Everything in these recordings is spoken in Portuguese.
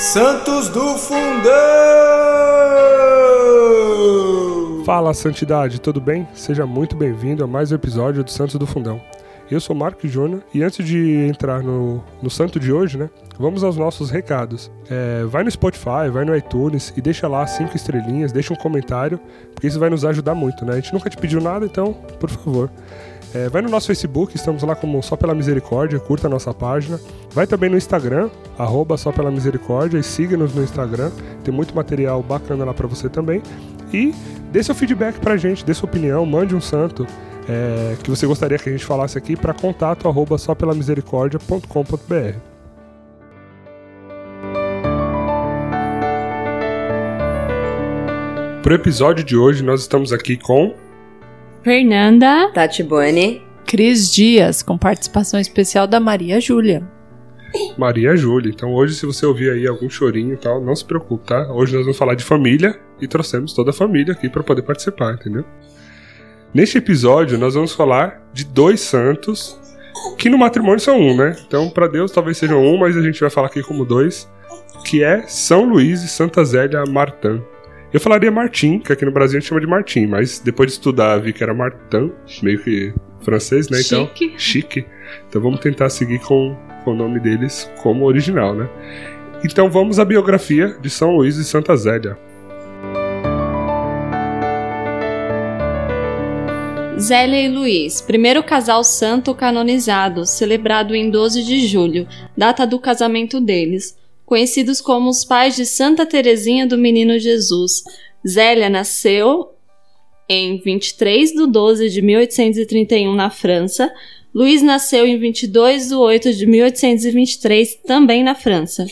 Santos do Fundão! Fala, Santidade, tudo bem? Seja muito bem-vindo a mais um episódio do Santos do Fundão. Eu sou Marco Júnior e antes de entrar no, no santo de hoje, né? Vamos aos nossos recados. É, vai no Spotify, vai no iTunes e deixa lá cinco estrelinhas, deixa um comentário, porque isso vai nos ajudar muito, né? A gente nunca te pediu nada, então, por favor. É, vai no nosso Facebook, estamos lá como Só Pela Misericórdia, curta a nossa página. Vai também no Instagram, arroba Só Pela Misericórdia e siga-nos no Instagram. Tem muito material bacana lá para você também. E dê seu feedback pra gente, dê sua opinião, mande um santo é, que você gostaria que a gente falasse aqui para contato arroba só pela misericórdia.com.br. Para o episódio de hoje, nós estamos aqui com Fernanda, Tati Boni, Cris Dias, com participação especial da Maria Júlia. Maria Júlia. Então hoje, se você ouvir aí algum chorinho e tal, não se preocupe, tá? Hoje nós vamos falar de família e trouxemos toda a família aqui para poder participar, entendeu? Neste episódio, nós vamos falar de dois santos que no matrimônio são um, né? Então, para Deus talvez sejam um, mas a gente vai falar aqui como dois, que é São Luís e Santa Zélia Martin. Eu falaria Martim, que aqui no Brasil a gente chama de Martim, mas depois de estudar vi que era Martin, meio que francês, né? Então, Chique. chique. Então vamos tentar seguir com, com o nome deles como original, né? Então vamos à biografia de São Luís e Santa Zélia. Zélia e Luiz, primeiro casal santo canonizado, celebrado em 12 de julho, data do casamento deles, conhecidos como os pais de Santa Teresinha do Menino Jesus. Zélia nasceu em 23 de 12 de 1831 na França. Luiz nasceu em 22 de 8 de 1823, também na França.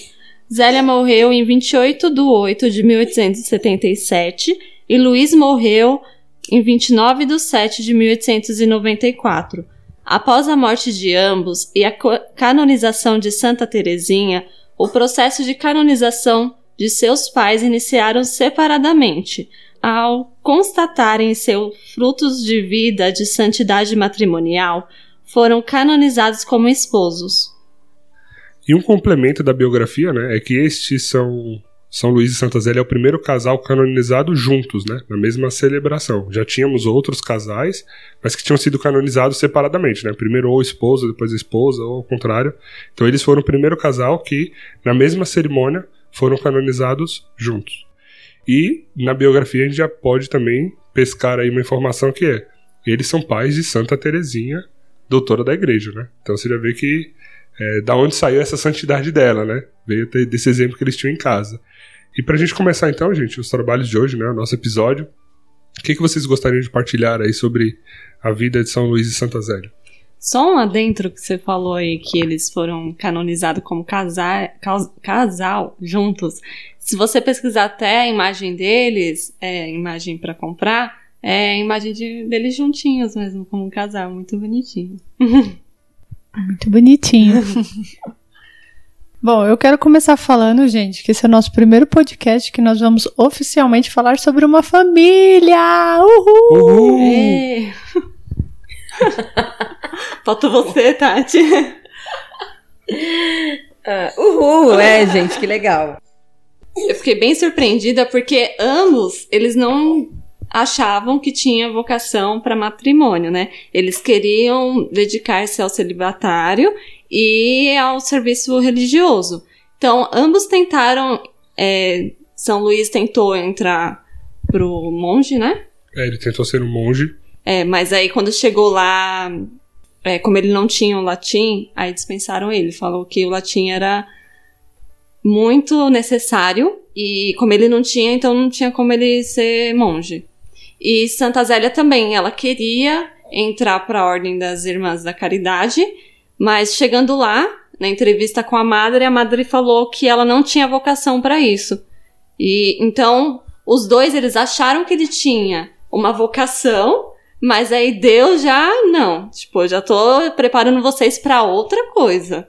Zélia morreu em 28 de 8 de 1877 e Luiz morreu em 29 de 7 de 1894. Após a morte de ambos e a canonização de Santa Teresinha, o processo de canonização de seus pais iniciaram separadamente. Ao constatarem seus frutos de vida de santidade matrimonial, foram canonizados como esposos. E um complemento da biografia, né, é que estes são São Luís e Santa Zélia é o primeiro casal canonizado juntos, né, na mesma celebração. Já tínhamos outros casais, mas que tinham sido canonizados separadamente, né, primeiro ou esposa, depois a esposa, ou ao contrário. Então eles foram o primeiro casal que, na mesma cerimônia, foram canonizados juntos. E na biografia a gente já pode também pescar aí uma informação que é, eles são pais de Santa Teresinha, doutora da igreja, né? Então você já vê que é, da onde saiu essa santidade dela, né? Veio desse exemplo que eles tinham em casa. E pra gente começar então, gente, os trabalhos de hoje, né? O nosso episódio. O que, que vocês gostariam de partilhar aí sobre a vida de São Luís e Santa Zélia? Só um adentro que você falou aí que eles foram canonizados como casar, cas- casal juntos. Se você pesquisar até a imagem deles, é, imagem pra comprar, é a imagem de, deles juntinhos mesmo, como um casal, muito bonitinho. Muito bonitinho. Bom, eu quero começar falando, gente, que esse é o nosso primeiro podcast que nós vamos oficialmente falar sobre uma família! Uhul! Uhul! Ê! Falta você, Tati. Ah, uhul, é, gente, que legal. Eu fiquei bem surpreendida porque ambos, eles não achavam que tinha vocação para matrimônio, né? Eles queriam dedicar-se ao celibatário e ao serviço religioso. Então, ambos tentaram. é, São Luís tentou entrar pro monge, né? É, ele tentou ser um monge. É, mas aí quando chegou lá, é, como ele não tinha o latim, aí dispensaram ele. Falou que o latim era muito necessário e como ele não tinha, então não tinha como ele ser monge. E Santa Zélia também, ela queria entrar para a Ordem das Irmãs da Caridade, mas chegando lá, na entrevista com a madre, a madre falou que ela não tinha vocação para isso. E então os dois eles acharam que ele tinha uma vocação, mas aí Deus já não, tipo, eu já tô preparando vocês para outra coisa.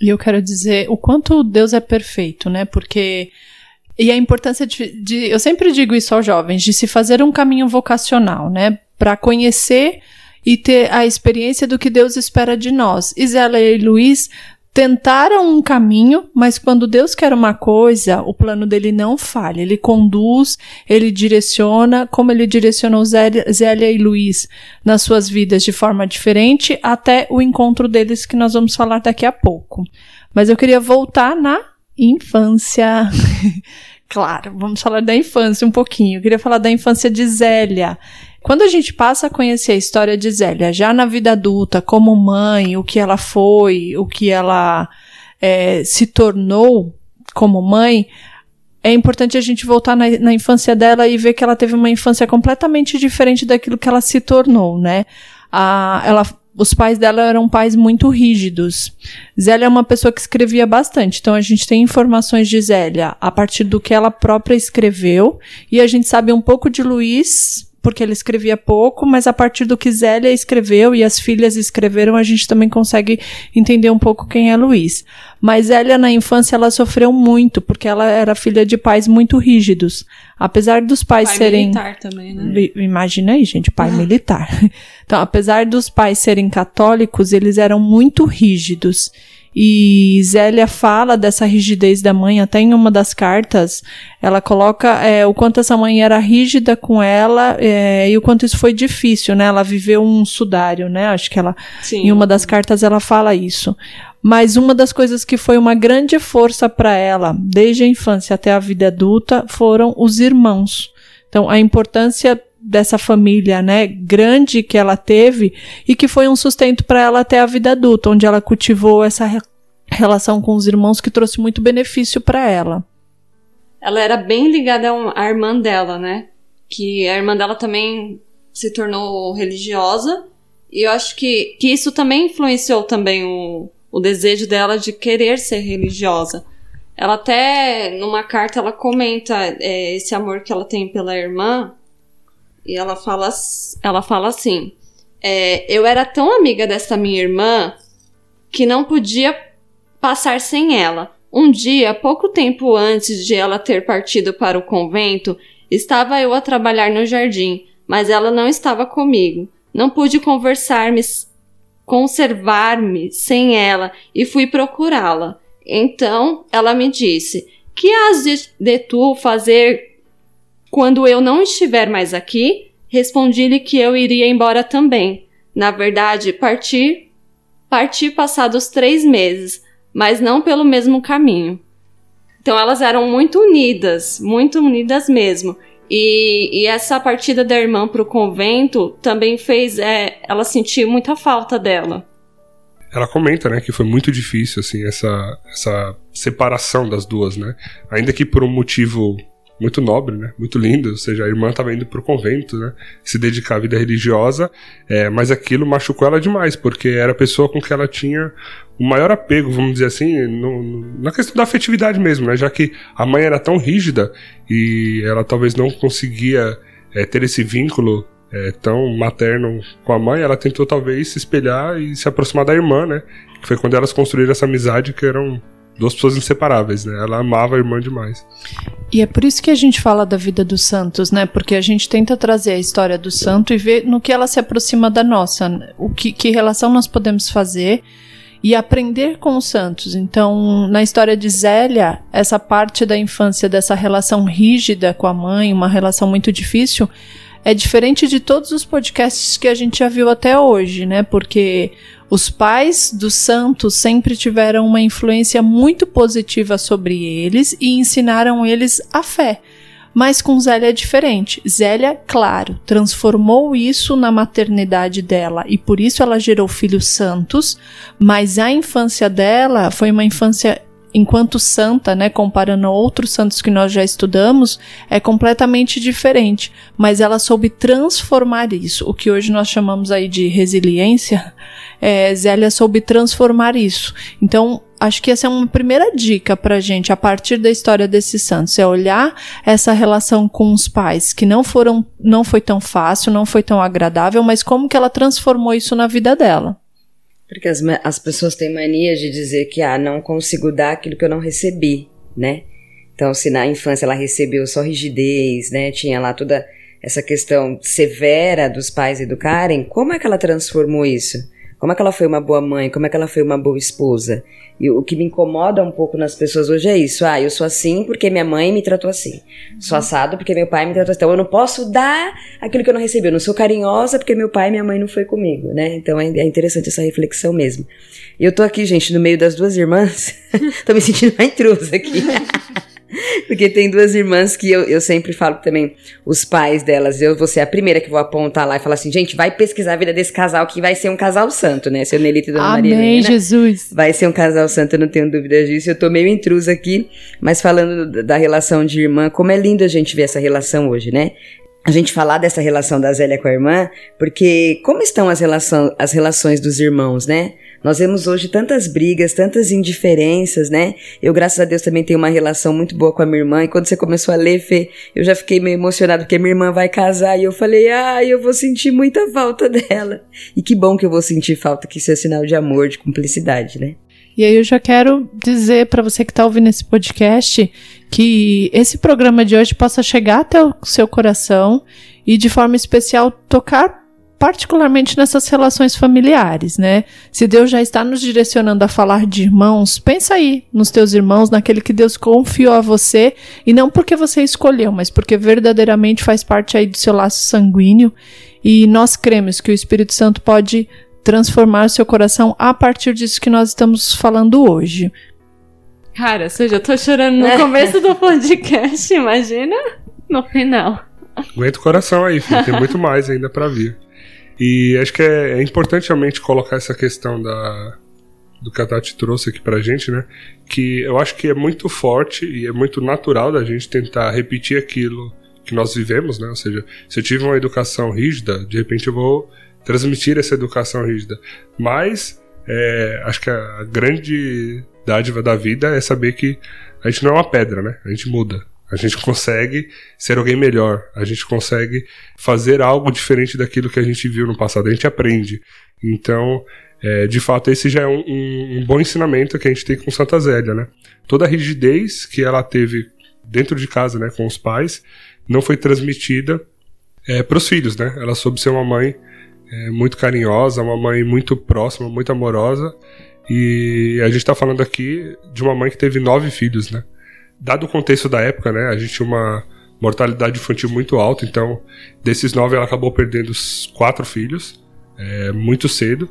E eu quero dizer o quanto Deus é perfeito, né? Porque. E a importância de, de. Eu sempre digo isso aos jovens, de se fazer um caminho vocacional, né? Para conhecer e ter a experiência do que Deus espera de nós. Zélia e Luiz tentaram um caminho, mas quando Deus quer uma coisa, o plano dele não falha. Ele conduz, ele direciona, como ele direcionou Zélia e Luiz nas suas vidas de forma diferente, até o encontro deles que nós vamos falar daqui a pouco. Mas eu queria voltar na infância. claro, vamos falar da infância um pouquinho. Eu queria falar da infância de Zélia. Quando a gente passa a conhecer a história de Zélia, já na vida adulta, como mãe, o que ela foi, o que ela é, se tornou como mãe, é importante a gente voltar na, na, infância dela e ver que ela teve uma infância completamente diferente daquilo que ela se tornou, né? A, ela, os pais dela eram pais muito rígidos. Zélia é uma pessoa que escrevia bastante, então a gente tem informações de Zélia a partir do que ela própria escreveu e a gente sabe um pouco de Luiz porque ele escrevia pouco, mas a partir do que Zélia escreveu e as filhas escreveram, a gente também consegue entender um pouco quem é Luiz. Mas Zélia, na infância, ela sofreu muito, porque ela era filha de pais muito rígidos. Apesar dos pais pai serem. militar também, né? Imagina aí, gente, pai militar. Então, apesar dos pais serem católicos, eles eram muito rígidos. E Zélia fala dessa rigidez da mãe, até em uma das cartas, ela coloca é, o quanto essa mãe era rígida com ela é, e o quanto isso foi difícil, né? Ela viveu um sudário, né? Acho que ela, Sim. em uma das cartas, ela fala isso. Mas uma das coisas que foi uma grande força para ela, desde a infância até a vida adulta, foram os irmãos. Então, a importância dessa família, né, grande que ela teve e que foi um sustento para ela até a vida adulta, onde ela cultivou essa re relação com os irmãos que trouxe muito benefício para ela. Ela era bem ligada à irmã dela, né? Que a irmã dela também se tornou religiosa e eu acho que, que isso também influenciou também o, o desejo dela de querer ser religiosa. Ela até, numa carta, ela comenta é, esse amor que ela tem pela irmã, e ela fala, ela fala assim: é, Eu era tão amiga dessa minha irmã que não podia passar sem ela. Um dia, pouco tempo antes de ela ter partido para o convento, estava eu a trabalhar no jardim, mas ela não estava comigo. Não pude conversar-me, conservar-me sem ela e fui procurá-la. Então ela me disse: Que has de, de tu fazer quando eu não estiver mais aqui, respondi-lhe que eu iria embora também. Na verdade, partir, parti passados três meses, mas não pelo mesmo caminho. Então elas eram muito unidas, muito unidas mesmo. E, e essa partida da irmã para o convento também fez é, ela sentir muita falta dela. Ela comenta, né, que foi muito difícil, assim, essa, essa separação das duas, né? Ainda que por um motivo muito nobre, né? Muito lindo. Ou seja, a irmã estava indo para o convento, né? Se dedicar à vida religiosa, é, mas aquilo machucou ela demais, porque era a pessoa com que ela tinha o maior apego, vamos dizer assim, no, na questão da afetividade mesmo, né? Já que a mãe era tão rígida e ela talvez não conseguia é, ter esse vínculo é, tão materno com a mãe, ela tentou talvez se espelhar e se aproximar da irmã, né? Que foi quando elas construíram essa amizade que eram duas pessoas inseparáveis, né? Ela amava a irmã demais. E é por isso que a gente fala da vida dos santos, né? Porque a gente tenta trazer a história do santo e ver no que ela se aproxima da nossa, o que, que relação nós podemos fazer e aprender com os santos. Então, na história de Zélia, essa parte da infância dessa relação rígida com a mãe, uma relação muito difícil, é diferente de todos os podcasts que a gente já viu até hoje, né? Porque os pais dos santos sempre tiveram uma influência muito positiva sobre eles e ensinaram eles a fé. Mas com Zélia é diferente. Zélia, claro, transformou isso na maternidade dela e por isso ela gerou filhos santos, mas a infância dela foi uma infância enquanto santa, né, comparando a outros santos que nós já estudamos, é completamente diferente. Mas ela soube transformar isso, o que hoje nós chamamos aí de resiliência. É, Zélia soube transformar isso. Então, acho que essa é uma primeira dica pra gente, a partir da história desses santos, é olhar essa relação com os pais, que não foram, não foi tão fácil, não foi tão agradável, mas como que ela transformou isso na vida dela. Porque as, as pessoas têm mania de dizer que, ah, não consigo dar aquilo que eu não recebi, né? Então, se na infância ela recebeu só rigidez, né? Tinha lá toda essa questão severa dos pais educarem, como é que ela transformou isso? Como é que ela foi uma boa mãe? Como é que ela foi uma boa esposa? E o que me incomoda um pouco nas pessoas hoje é isso. Ah, eu sou assim porque minha mãe me tratou assim. Sou assado porque meu pai me tratou assim. Então eu não posso dar aquilo que eu não recebi. Eu não sou carinhosa porque meu pai e minha mãe não foi comigo, né? Então é, é interessante essa reflexão mesmo. E eu tô aqui, gente, no meio das duas irmãs. tô me sentindo uma intrusa aqui. Porque tem duas irmãs que eu, eu sempre falo também, os pais delas, eu vou ser a primeira que vou apontar lá e falar assim, gente, vai pesquisar a vida desse casal que vai ser um casal santo, né? Seu Nelita e Dona Amém, Maria Helena. Jesus. Vai ser um casal santo, eu não tenho dúvida disso. Eu tô meio intrusa aqui, mas falando da relação de irmã, como é lindo a gente ver essa relação hoje, né? A gente falar dessa relação da Zélia com a irmã, porque como estão as, relação, as relações dos irmãos, né? Nós vemos hoje tantas brigas, tantas indiferenças, né? Eu, graças a Deus, também tenho uma relação muito boa com a minha irmã. E quando você começou a ler, Fê, eu já fiquei meio emocionado porque minha irmã vai casar. E eu falei, ah, eu vou sentir muita falta dela. E que bom que eu vou sentir falta, que isso é sinal de amor, de cumplicidade, né? E aí eu já quero dizer para você que está ouvindo esse podcast que esse programa de hoje possa chegar até o seu coração e de forma especial tocar particularmente nessas relações familiares, né? Se Deus já está nos direcionando a falar de irmãos, pensa aí nos teus irmãos, naquele que Deus confiou a você, e não porque você escolheu, mas porque verdadeiramente faz parte aí do seu laço sanguíneo, e nós cremos que o Espírito Santo pode transformar seu coração a partir disso que nós estamos falando hoje. Cara, eu já tô chorando no começo do podcast, imagina no final. Aguenta o coração aí, filho. Tem muito mais ainda para vir. E acho que é, é, importante realmente colocar essa questão da, do que a Tati trouxe aqui pra gente, né? Que eu acho que é muito forte e é muito natural da gente tentar repetir aquilo que nós vivemos, né? Ou seja, se eu tive uma educação rígida, de repente eu vou transmitir essa educação rígida. Mas é, acho que a grande dádiva da vida é saber que a gente não é uma pedra, né? A gente muda. A gente consegue ser alguém melhor. A gente consegue fazer algo diferente daquilo que a gente viu no passado. A gente aprende. Então, é, de fato, esse já é um, um, um, bom ensinamento que a gente tem com Santa Zélia, né? Toda a rigidez que ela teve dentro de casa, né, com os pais, não foi transmitida é, para os filhos, né? Ela soube ser uma mãe é, muito carinhosa, uma mãe muito próxima, muito amorosa. E a gente está falando aqui de uma mãe que teve nove filhos, né? Dado o contexto da época, né, a gente tinha uma mortalidade infantil muito alta, então desses nove ela acabou perdendo os quatro filhos é, muito cedo.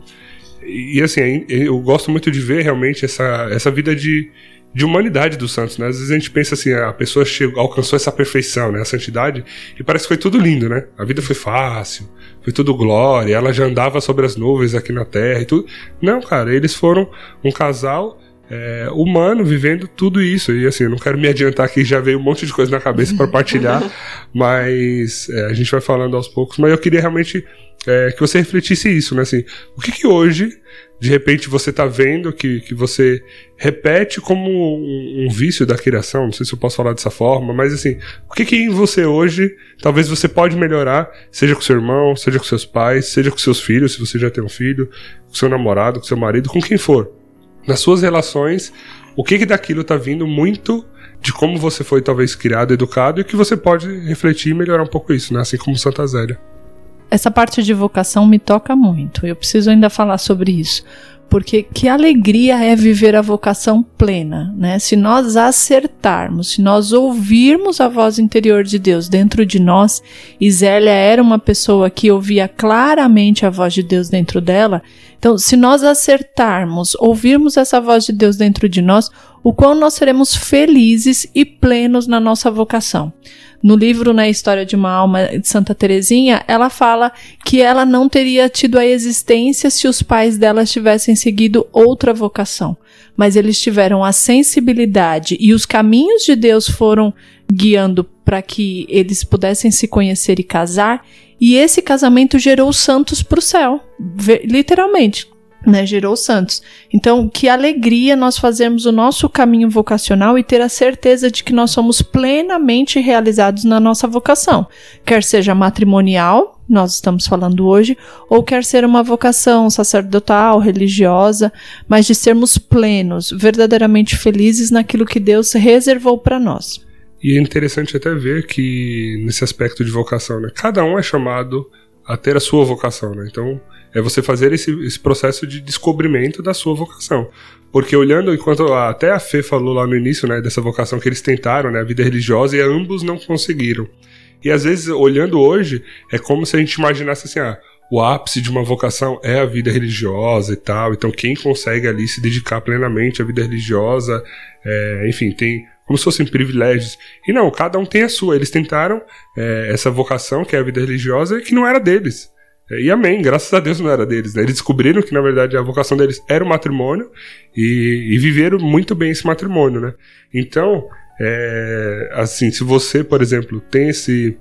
E, assim, eu gosto muito de ver realmente essa, essa vida de, de humanidade dos santos, né? Às vezes a gente pensa assim, a pessoa chegou, alcançou essa perfeição, né? A santidade, e parece que foi tudo lindo, né? A vida foi fácil, foi tudo glória, ela já andava sobre as nuvens aqui na terra e tudo. Não, cara, eles foram um casal é, humano vivendo tudo isso. E assim, eu não quero me adiantar aqui, já veio um monte de coisa na cabeça para partilhar, mas é, a gente vai falando aos poucos. Mas eu queria realmente é, que você refletisse isso, né? Assim, o que, que hoje, de repente, você está vendo que, que você repete como um, um, vício da criação? Não sei se eu posso falar dessa forma, mas assim, o que, que em você hoje talvez você pode melhorar, seja com seu irmão, seja com seus pais, seja com seus filhos, se você já tem um filho, com seu namorado, com seu marido, com quem for nas suas relações, o que, que daquilo está vindo muito de como você foi talvez criado, educado e que você pode refletir e melhorar um pouco isso, né? Assim como Santa Zélia. Essa parte de vocação me toca muito. Eu preciso ainda falar sobre isso porque que alegria é viver a vocação plena, né? Se nós acertarmos, se nós ouvirmos a voz interior de Deus dentro de nós, Zélia era uma pessoa que ouvia claramente a voz de Deus dentro dela, então se nós acertarmos, ouvirmos essa voz de Deus dentro de nós, o quão nós seremos felizes e plenos na nossa vocação. No livro Na História de uma Alma de Santa Teresinha, ela fala que ela não teria tido a existência se os pais dela tivessem seguido outra vocação. Mas eles tiveram a sensibilidade e os caminhos de Deus foram guiando para que eles pudessem se conhecer e casar. E esse casamento gerou santos para o céu, literalmente né, gerou santos. Então, que alegria nós fazermos o nosso caminho vocacional e ter a certeza de que nós somos plenamente realizados na nossa vocação, quer seja matrimonial, nós estamos falando hoje, ou quer ser uma vocação sacerdotal, religiosa, mas de sermos plenos, verdadeiramente felizes naquilo que Deus reservou para nós. E é interessante até ver que nesse aspecto de vocação, né, cada um é chamado a ter a sua vocação, né? Então, é você fazer esse, esse processo de descobrimento da sua vocação. Porque olhando, enquanto até a Fê falou lá no início, né, dessa vocação que eles tentaram, né, a vida religiosa, e ambos não conseguiram. E às vezes, olhando hoje, é como se a gente imaginasse assim, ah, o ápice de uma vocação é a vida religiosa e tal. Então, quem consegue ali se dedicar plenamente à vida religiosa, é, enfim, tem como se fossem privilégios. E não, cada um tem a sua. Eles tentaram é, essa vocação, que é a vida religiosa, que não era deles. E amém, graças a Deus não era deles. Né? Eles descobriram que, na verdade, a vocação deles era o matrimônio e, e viveram muito bem esse matrimônio, né? Então, é, assim, se você, por exemplo, tem esse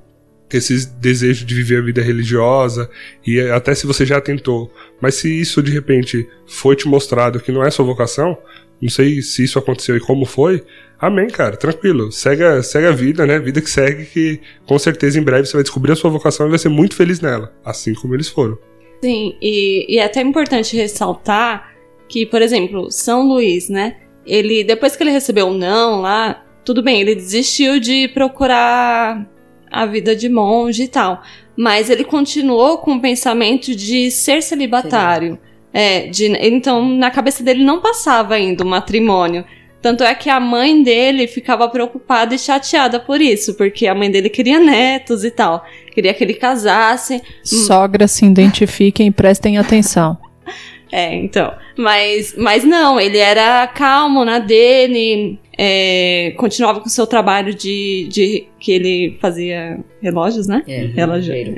esse desejo de viver a vida religiosa e até se você já tentou, mas se isso de repente foi te mostrado que não é sua vocação, não sei se isso aconteceu e como foi, amém, cara, tranquilo, segue, segue a vida, né? Vida que segue, que com certeza em breve você vai descobrir a sua vocação e vai ser muito feliz nela, assim como eles foram. Sim, e, e é até importante ressaltar que, por exemplo, São Luís, né? Ele, depois que ele recebeu o um não lá, tudo bem, ele desistiu de procurar a vida de monge e tal. Mas ele continuou com o pensamento de ser celibatário. É, de, então na cabeça dele não passava ainda o matrimônio. Tanto é que a mãe dele ficava preocupada e chateada por isso, porque a mãe dele queria netos e tal. Queria que ele casasse. Sogra, se identifiquem e prestem atenção. É, então. Mas, mas não, ele era calmo na dele, é, continuava com o seu trabalho de, de que ele fazia relógios, né? É.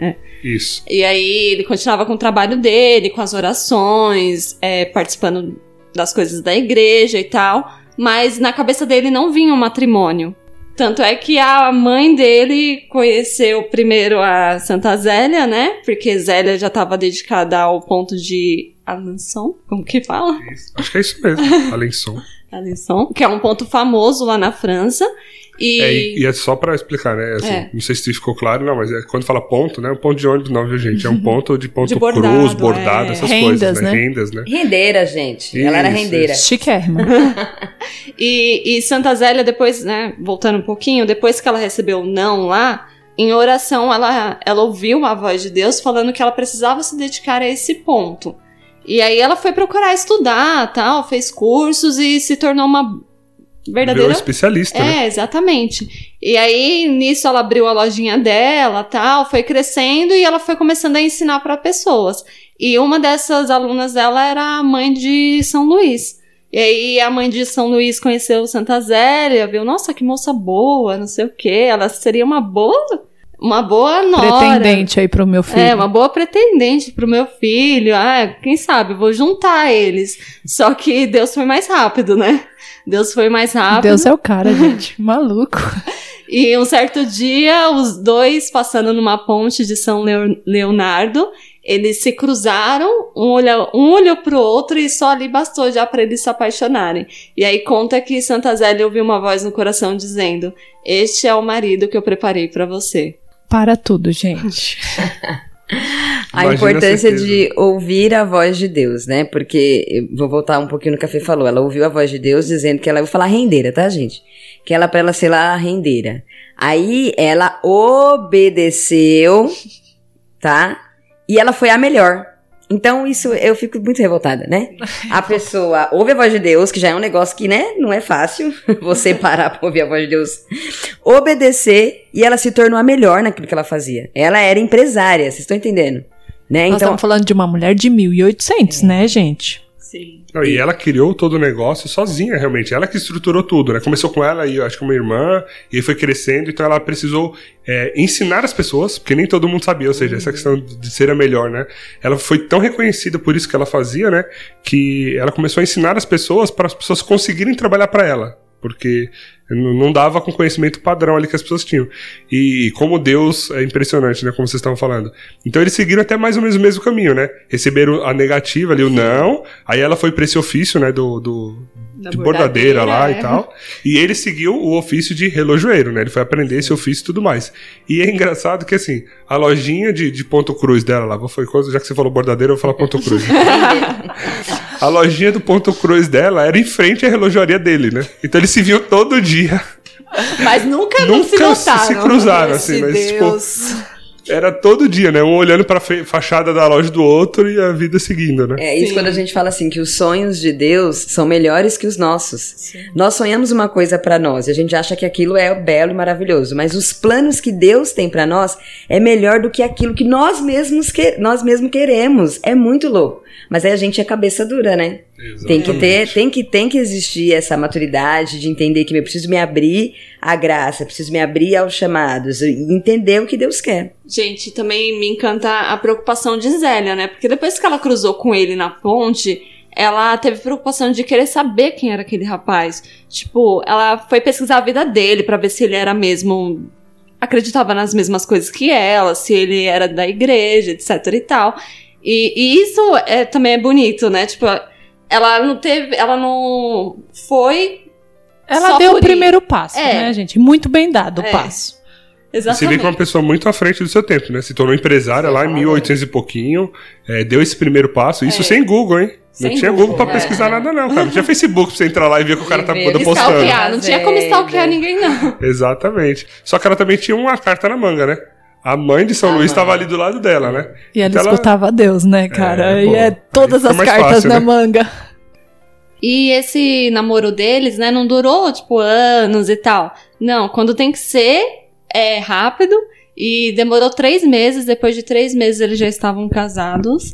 É. Isso. E aí ele continuava com o trabalho dele, com as orações, é, participando das coisas da igreja e tal. Mas na cabeça dele não vinha um matrimônio. Tanto é que a mãe dele conheceu primeiro a Santa Zélia, né? Porque Zélia já estava dedicada ao ponto de Alençon, como que fala? Acho que é isso mesmo, Alençon. Alençon, que é um ponto famoso lá na França. E, É, e, é só pra explicar, né? Assim, É. Não sei se ficou claro, não, mas é, quando fala ponto, né? Um ponto de ônibus não, viu, gente? É um ponto de ponto De bordado, cruz, bordado, é. essas Rendas, coisas, né? né? Rendas, né? Rendeira, gente. Ela era Isso, rendeira. Chiquérrima. e, e Santa Zélia, depois, né, voltando um pouquinho, depois que ela recebeu o não lá, em oração ela, ela ouviu a voz de Deus falando que ela precisava se dedicar a esse ponto. E aí ela foi procurar estudar, tal, fez cursos e se tornou uma verdadeira Virou especialista, né? É, exatamente. E aí, nisso, ela abriu a lojinha dela, tal, foi crescendo e ela foi começando a ensinar para pessoas. E uma dessas alunas dela era a mãe de São Luís. E aí, a mãe de São Luís conheceu Santa Zélia, viu, nossa, que moça boa, não sei o quê. Ela seria uma boa, uma boa nora. Pretendente aí pro meu filho. É, uma boa pretendente pro meu filho. Ah, quem sabe, vou juntar eles. Só que Deus foi mais rápido, né? Deus foi mais rápido. Deus é o cara, gente. Maluco. E um certo dia, os dois passando numa ponte de São Leo- Leonardo, eles se cruzaram, um olhou, um olhou pro outro e só ali bastou já para eles se apaixonarem. E aí conta que Santa Zélia ouviu uma voz no coração dizendo: Este é o marido que eu preparei para você. Para tudo, gente. A Imagina a importância certeza. de ouvir a voz de Deus, né? Porque, vou voltar um pouquinho no que a Fê falou. Ela ouviu a voz de Deus dizendo que ela, vou falar rendeira, tá, gente? Que ela, pra ela ser lá, rendeira. Aí, ela obedeceu, tá? E ela foi a melhor. Então, isso, eu fico muito revoltada, né? A pessoa ouve a voz de Deus, que já é um negócio que, né, não é fácil você parar pra ouvir a voz de Deus. Obedecer, e ela se tornou a melhor naquilo que ela fazia. Ela era empresária, vocês estão entendendo? Né? Nós Então, estamos falando de uma mulher de 1800, né, gente? Sim. E ela criou todo o negócio sozinha, realmente. Ela que estruturou tudo, né? Começou com ela e acho que uma irmã, e foi crescendo, então ela precisou é, ensinar as pessoas, porque nem todo mundo sabia, ou seja, essa questão de ser a melhor, né? Ela foi tão reconhecida por isso que ela fazia, né? Que ela começou a ensinar as pessoas para as pessoas conseguirem trabalhar para ela. Porque não dava com o conhecimento padrão ali que as pessoas tinham. E como Deus é impressionante, né? Como vocês estavam falando. Então eles seguiram até mais ou menos o mesmo caminho, né? Receberam a negativa ali, o não. Aí ela foi para esse ofício, né? Do, do, Da de bordadeira, lá é. e tal. E ele seguiu o ofício de relojoeiro, né? Ele foi aprender esse ofício e tudo mais. E é engraçado que, assim, a lojinha de, de Ponto Cruz dela lá, foi coisa, já que você falou bordadeira, eu vou falar Ponto Cruz. né? a lojinha do Ponto Cruz dela era em frente à relojoaria dele, né? Então eles se viam todo dia. Mas nunca, não se Nunca notaram. se cruzaram, Esse assim, mas, tipo, Deus. Era todo dia, né? Um olhando pra fe- fachada da loja do outro e a vida seguindo, né? É isso Sim. quando a gente fala assim que os sonhos de Deus são melhores que os nossos. Nós sonhamos uma coisa pra nós e a gente acha que aquilo é belo e maravilhoso, mas os planos que Deus tem pra nós é melhor do que aquilo que nós mesmos que nós mesmos queremos. É muito louco. Mas aí a gente é cabeça dura, né? Tem que ter, tem que tem que existir essa maturidade de entender que eu preciso me abrir à graça, preciso me abrir aos chamados e entender o que Deus quer. Gente, também me encanta a preocupação de Zélia, né? Porque depois que ela cruzou com ele na ponte, ela teve preocupação de querer saber quem era aquele rapaz. Tipo, ela foi pesquisar a vida dele pra ver se ele era mesmo. acreditava nas mesmas coisas que ela, se ele era da igreja, etc e tal. E, e isso é, também é bonito, né? Tipo, ela não teve. Ela não foi. Ela Só deu por o primeiro passo, É. né, gente? Muito bem dado É. o passo. Você vê que é Exatamente. uma pessoa muito à frente do seu tempo, né? Se tornou empresária lá em 1800 e pouquinho, é, deu esse primeiro passo, isso É. sem Google, hein? Não Sem tinha Google, Google pra é. pesquisar nada, não, cara. Não tinha Facebook pra você entrar lá e ver o que o cara tá postando. Stalkear, não tinha como stalkear ninguém, não. Exatamente. Só que ela também tinha uma carta na manga, né? A mãe de São A Luís estava ali do lado dela, né? E ela Então ela- escutava a Deus, né, cara? É, e pô, é todas as cartas fácil, na né? manga. E esse namoro deles, né, não durou, tipo, anos e tal. Não, quando tem que ser, é rápido. E demorou três meses. Depois de três meses, eles já estavam casados.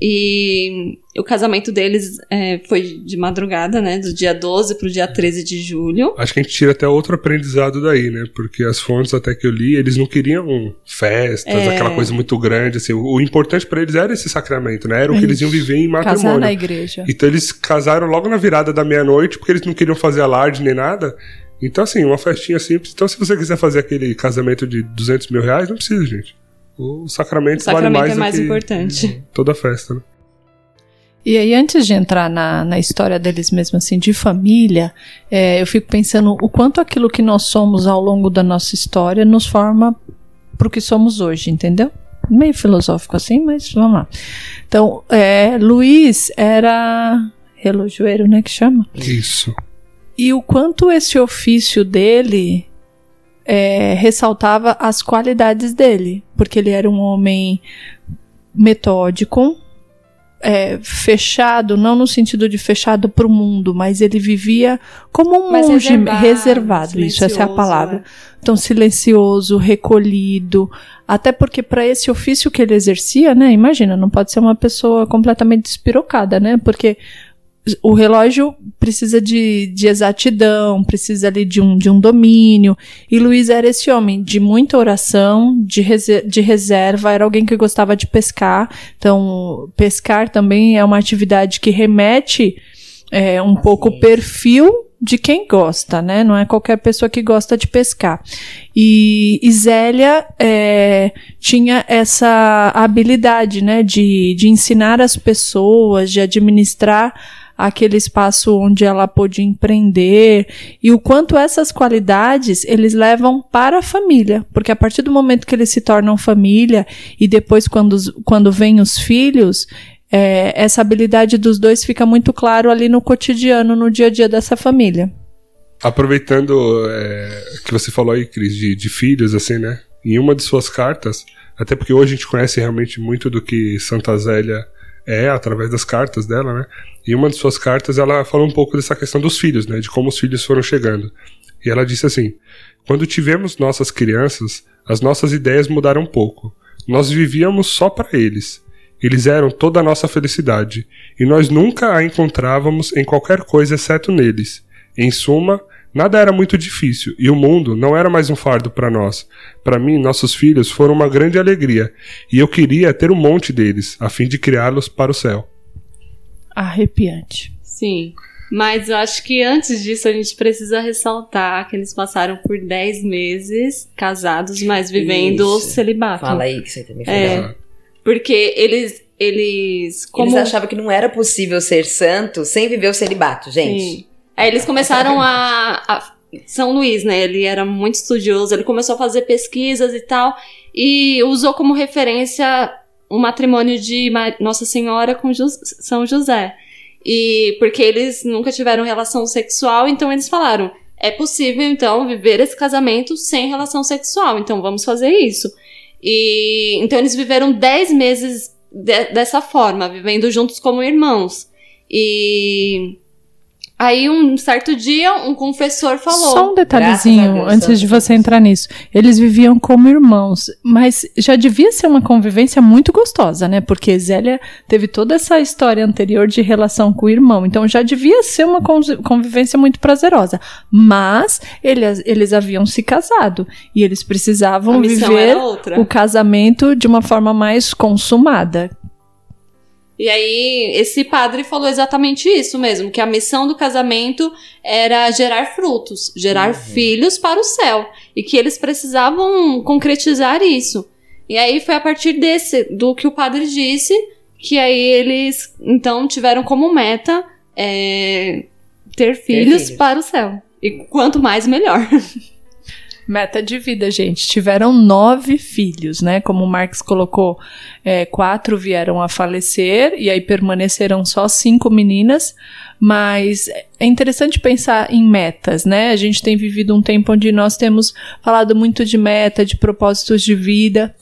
E o casamento deles é, foi de madrugada, né? Do dia 12 pro dia 13 de julho. Acho que a gente tira até outro aprendizado daí, né? Porque as fontes até que eu li, eles não queriam festas, É. aquela coisa muito grande, assim. O, o importante pra eles era esse sacramento, né? Era o que eles iam viver em Casar matrimônio. na igreja. Então eles casaram logo na virada da meia-noite, porque eles não queriam fazer alarde nem nada. Então, assim, uma festinha simples. Então, se você quiser fazer aquele casamento de 200 mil reais, não precisa, gente. O sacramento, O sacramento vale mais é do mais que importante. toda festa, né? E aí, antes de entrar na, na história deles mesmo, assim, de família, é, eu fico pensando o quanto aquilo que nós somos ao longo da nossa história nos forma pro que somos hoje, entendeu? Meio filosófico assim, mas vamos lá. Então, é, Luiz era relojoeiro, né, que chama? Isso. E o quanto esse ofício dele é, ressaltava as qualidades dele, porque ele era um homem metódico, é, fechado, não no sentido de fechado para o mundo, mas ele vivia como um Mais monge reservado, reservado, isso, essa é a palavra. né? Então, silencioso, recolhido, até porque para esse ofício que ele exercia, né, imagina, não pode ser uma pessoa completamente despirocada, né, porque o relógio precisa de, de exatidão, precisa ali de um, de um domínio. E Luiz era esse homem de muita oração, de, rese- de reserva, era alguém que gostava de pescar. Então, pescar também é uma atividade que remete é, um pouco o perfil de quem gosta, né? Não é qualquer pessoa que gosta de pescar. E, e Zélia é, tinha essa habilidade, né? De, de ensinar as pessoas, de administrar aquele espaço onde ela pôde empreender e o quanto essas qualidades eles levam para a família, porque a partir do momento que eles se tornam família e depois quando, quando vêm os filhos, é, essa habilidade dos dois fica muito claro ali no cotidiano, no dia a dia dessa família. Aproveitando é, que você falou aí, Cris, de, de filhos, assim, né? Em uma de suas cartas, até porque hoje a gente conhece realmente muito do que Santa Zélia é através das cartas dela, né? Em uma de suas cartas ela falou um pouco dessa questão dos filhos, né? De como os filhos foram chegando. E ela disse assim: Quando tivemos nossas crianças, as nossas ideias mudaram um pouco. Nós vivíamos só para eles. Eles eram toda a nossa felicidade, e nós nunca a encontrávamos em qualquer coisa exceto neles. Em suma, nada era muito difícil e o mundo não era mais um fardo para nós. Para mim, nossos filhos foram uma grande alegria e eu queria ter um monte deles, a fim de criá-los para o céu. Arrepiante. Sim. Mas eu acho que antes disso a gente precisa ressaltar que eles passaram por 10 meses casados, mas vivendo o Isso. celibato. Fala aí que você também foi É. Porque eles. Eles. Como... Eles achavam que não era possível ser santo sem viver o celibato, gente. Sim. Aí eles começaram a, a- São Luís, né? Ele era muito estudioso, ele começou a fazer pesquisas e tal, e usou como referência o matrimônio de Nossa Senhora com Jos- São José. E porque eles nunca tiveram relação sexual, então eles falaram: é possível então viver esse casamento sem relação sexual, então vamos fazer isso. E então eles viveram 10 meses de, dessa forma, vivendo juntos como irmãos. E Aí, um certo dia, um confessor falou. Só um detalhezinho Deus, antes de você entrar nisso. Eles viviam como irmãos, mas já devia ser uma convivência muito gostosa, né? Porque Zélia teve toda essa história anterior de relação com o irmão, então já devia ser uma convivência muito prazerosa. Mas eles, eles haviam se casado e eles precisavam viver o casamento de uma forma mais consumada. E aí, esse padre falou exatamente isso mesmo: que a missão do casamento era gerar frutos, gerar uhum. filhos para o céu. E que eles precisavam concretizar isso. E aí foi a partir desse, do que o padre disse, que aí eles então tiveram como meta é, ter, filhos ter filhos para o céu. E quanto mais, melhor. Meta de vida, gente. Tiveram nove filhos, né? Como o Marx colocou, é, quatro vieram a falecer e aí permaneceram só cinco meninas. Mas é interessante pensar em metas, né? A gente tem vivido um tempo onde nós temos falado muito de meta, de propósitos de vida.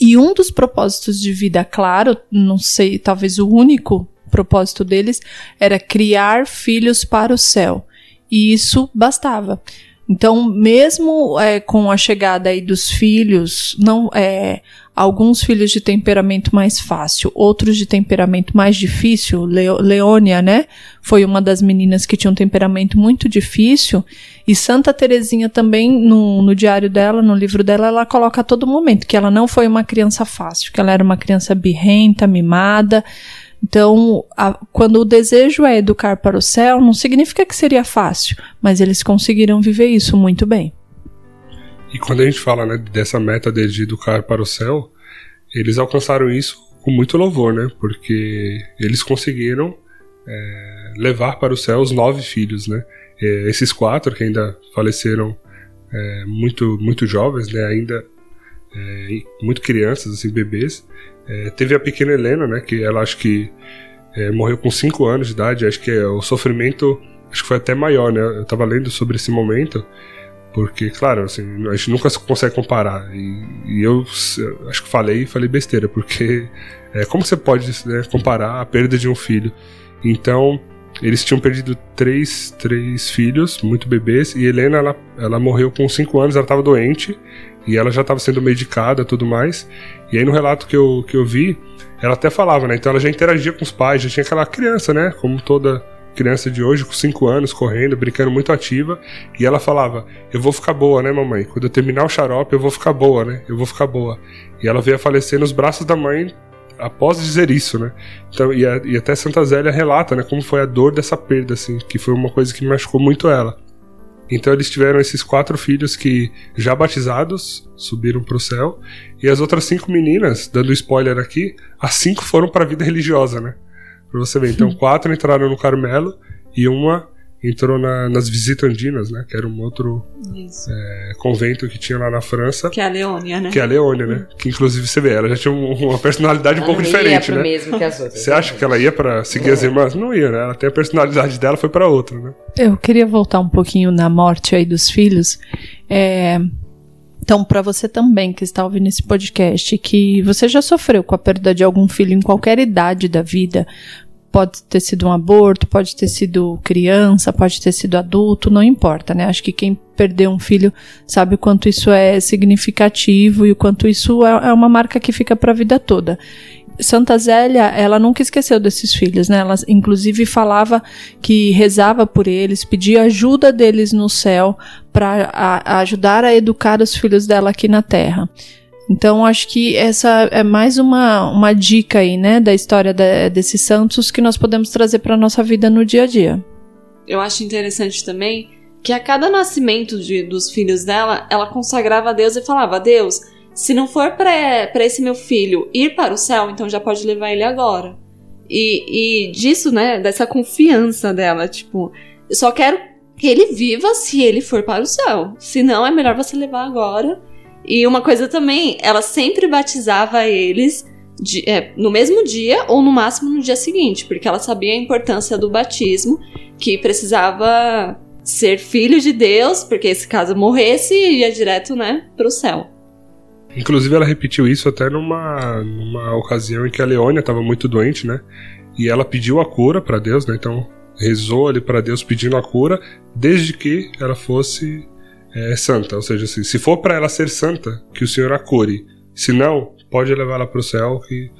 E um dos propósitos de vida, claro, não sei, talvez o único propósito deles, era criar filhos para o céu. E isso bastava. Então, mesmo é, com a chegada aí dos filhos, não é, alguns filhos de temperamento mais fácil, outros de temperamento mais difícil, Leônia, né, foi uma das meninas que tinha um temperamento muito difícil, e Santa Terezinha também, no, no diário dela, no livro dela, ela coloca a todo momento que ela não foi uma criança fácil, que ela era uma criança birrenta, mimada, então, a, quando o desejo é educar para o céu, não significa que seria fácil, mas eles conseguiram viver isso muito bem. E quando a gente fala né, dessa meta de educar para o céu, eles alcançaram isso com muito louvor, né? Porque eles conseguiram é, levar para o céu os nove filhos, né? É, esses quatro que ainda faleceram é, muito muito jovens, né? Ainda é, muito crianças, assim, bebês. É, teve a pequena Helena, né? Que ela acho que é, morreu com 5 anos de idade. Acho que é, o sofrimento acho que foi até maior, né? Eu tava lendo sobre esse momento. Porque, claro, assim, a gente nunca consegue comparar. E, e eu acho que falei falei besteira, porque é, como você pode né, comparar a perda de um filho? Então, eles tinham perdido três, três filhos, muito bebês, e Helena, ela, ela morreu com 5 anos, ela estava doente, e ela já estava sendo medicada tudo mais. E aí no relato que eu, que eu vi, ela até falava, né? Então ela já interagia com os pais, já tinha aquela criança, né? Como toda criança de hoje, com 5 anos, correndo, brincando muito ativa. E ela falava: Eu vou ficar boa, né, mamãe? Quando eu terminar o xarope, eu vou ficar boa, né? Eu vou ficar boa. E ela veio a falecer nos braços da mãe após dizer isso, né? Então, e, a, e até Santa Zélia relata, né, como foi a dor dessa perda, assim, que foi uma coisa que machucou muito ela. Então eles tiveram esses quatro filhos que, já batizados, subiram para o céu. E as outras cinco meninas, dando spoiler aqui, as cinco foram para a vida religiosa, né? Pra você ver. Então quatro entraram no Carmelo e uma entrou na, nas Visitandinas, né? Que era um outro é, convento que tinha lá na França. Que é a Leônia, né? Que é a Leônia, né? Que inclusive você vê, ela já tinha uma personalidade ela um pouco diferente, né? mesmo que as outras. Você acha que ela ia para seguir as irmãs? Não ia, né? Ela tem a personalidade dela, foi para outra, né? Eu queria voltar um pouquinho na morte aí dos filhos. É, então, para você também que está ouvindo esse podcast, que você já sofreu com a perda de algum filho em qualquer idade da vida, pode ter sido um aborto, pode ter sido criança, pode ter sido adulto, não importa, né? Acho que quem perdeu um filho sabe o quanto isso é significativo e o quanto isso é, é uma marca que fica para a vida toda. Santa Zélia, ela nunca esqueceu desses filhos, né? Ela inclusive falava que rezava por eles, pedia ajuda deles no céu para ajudar a educar os filhos dela aqui na terra. Então, acho que essa é mais uma, uma dica aí, né, da história da, desses santos que nós podemos trazer para nossa vida no dia a dia. Eu acho interessante também que a cada nascimento de, dos filhos dela, ela consagrava a Deus e falava: Deus, se não for para esse meu filho ir para o céu, então já pode levar ele agora. E, e disso, né, dessa confiança dela, tipo, eu só quero que ele viva se ele for para o céu. Se não, é melhor você levar agora e uma coisa também, ela sempre batizava eles de, é, no mesmo dia ou no máximo no dia seguinte, porque ela sabia a importância do batismo, que precisava ser filho de Deus, porque se caso morresse, ia direto, né, pro céu. Inclusive, ela repetiu isso até numa, numa ocasião em que a Leônia estava muito doente, né? E ela pediu a cura para Deus, né? Então, rezou ali para Deus pedindo a cura, desde que ela fosse é, santa. Ou seja, assim, se for para ela ser santa, que o Senhor a cure. Se não, pode levar ela para o céu, que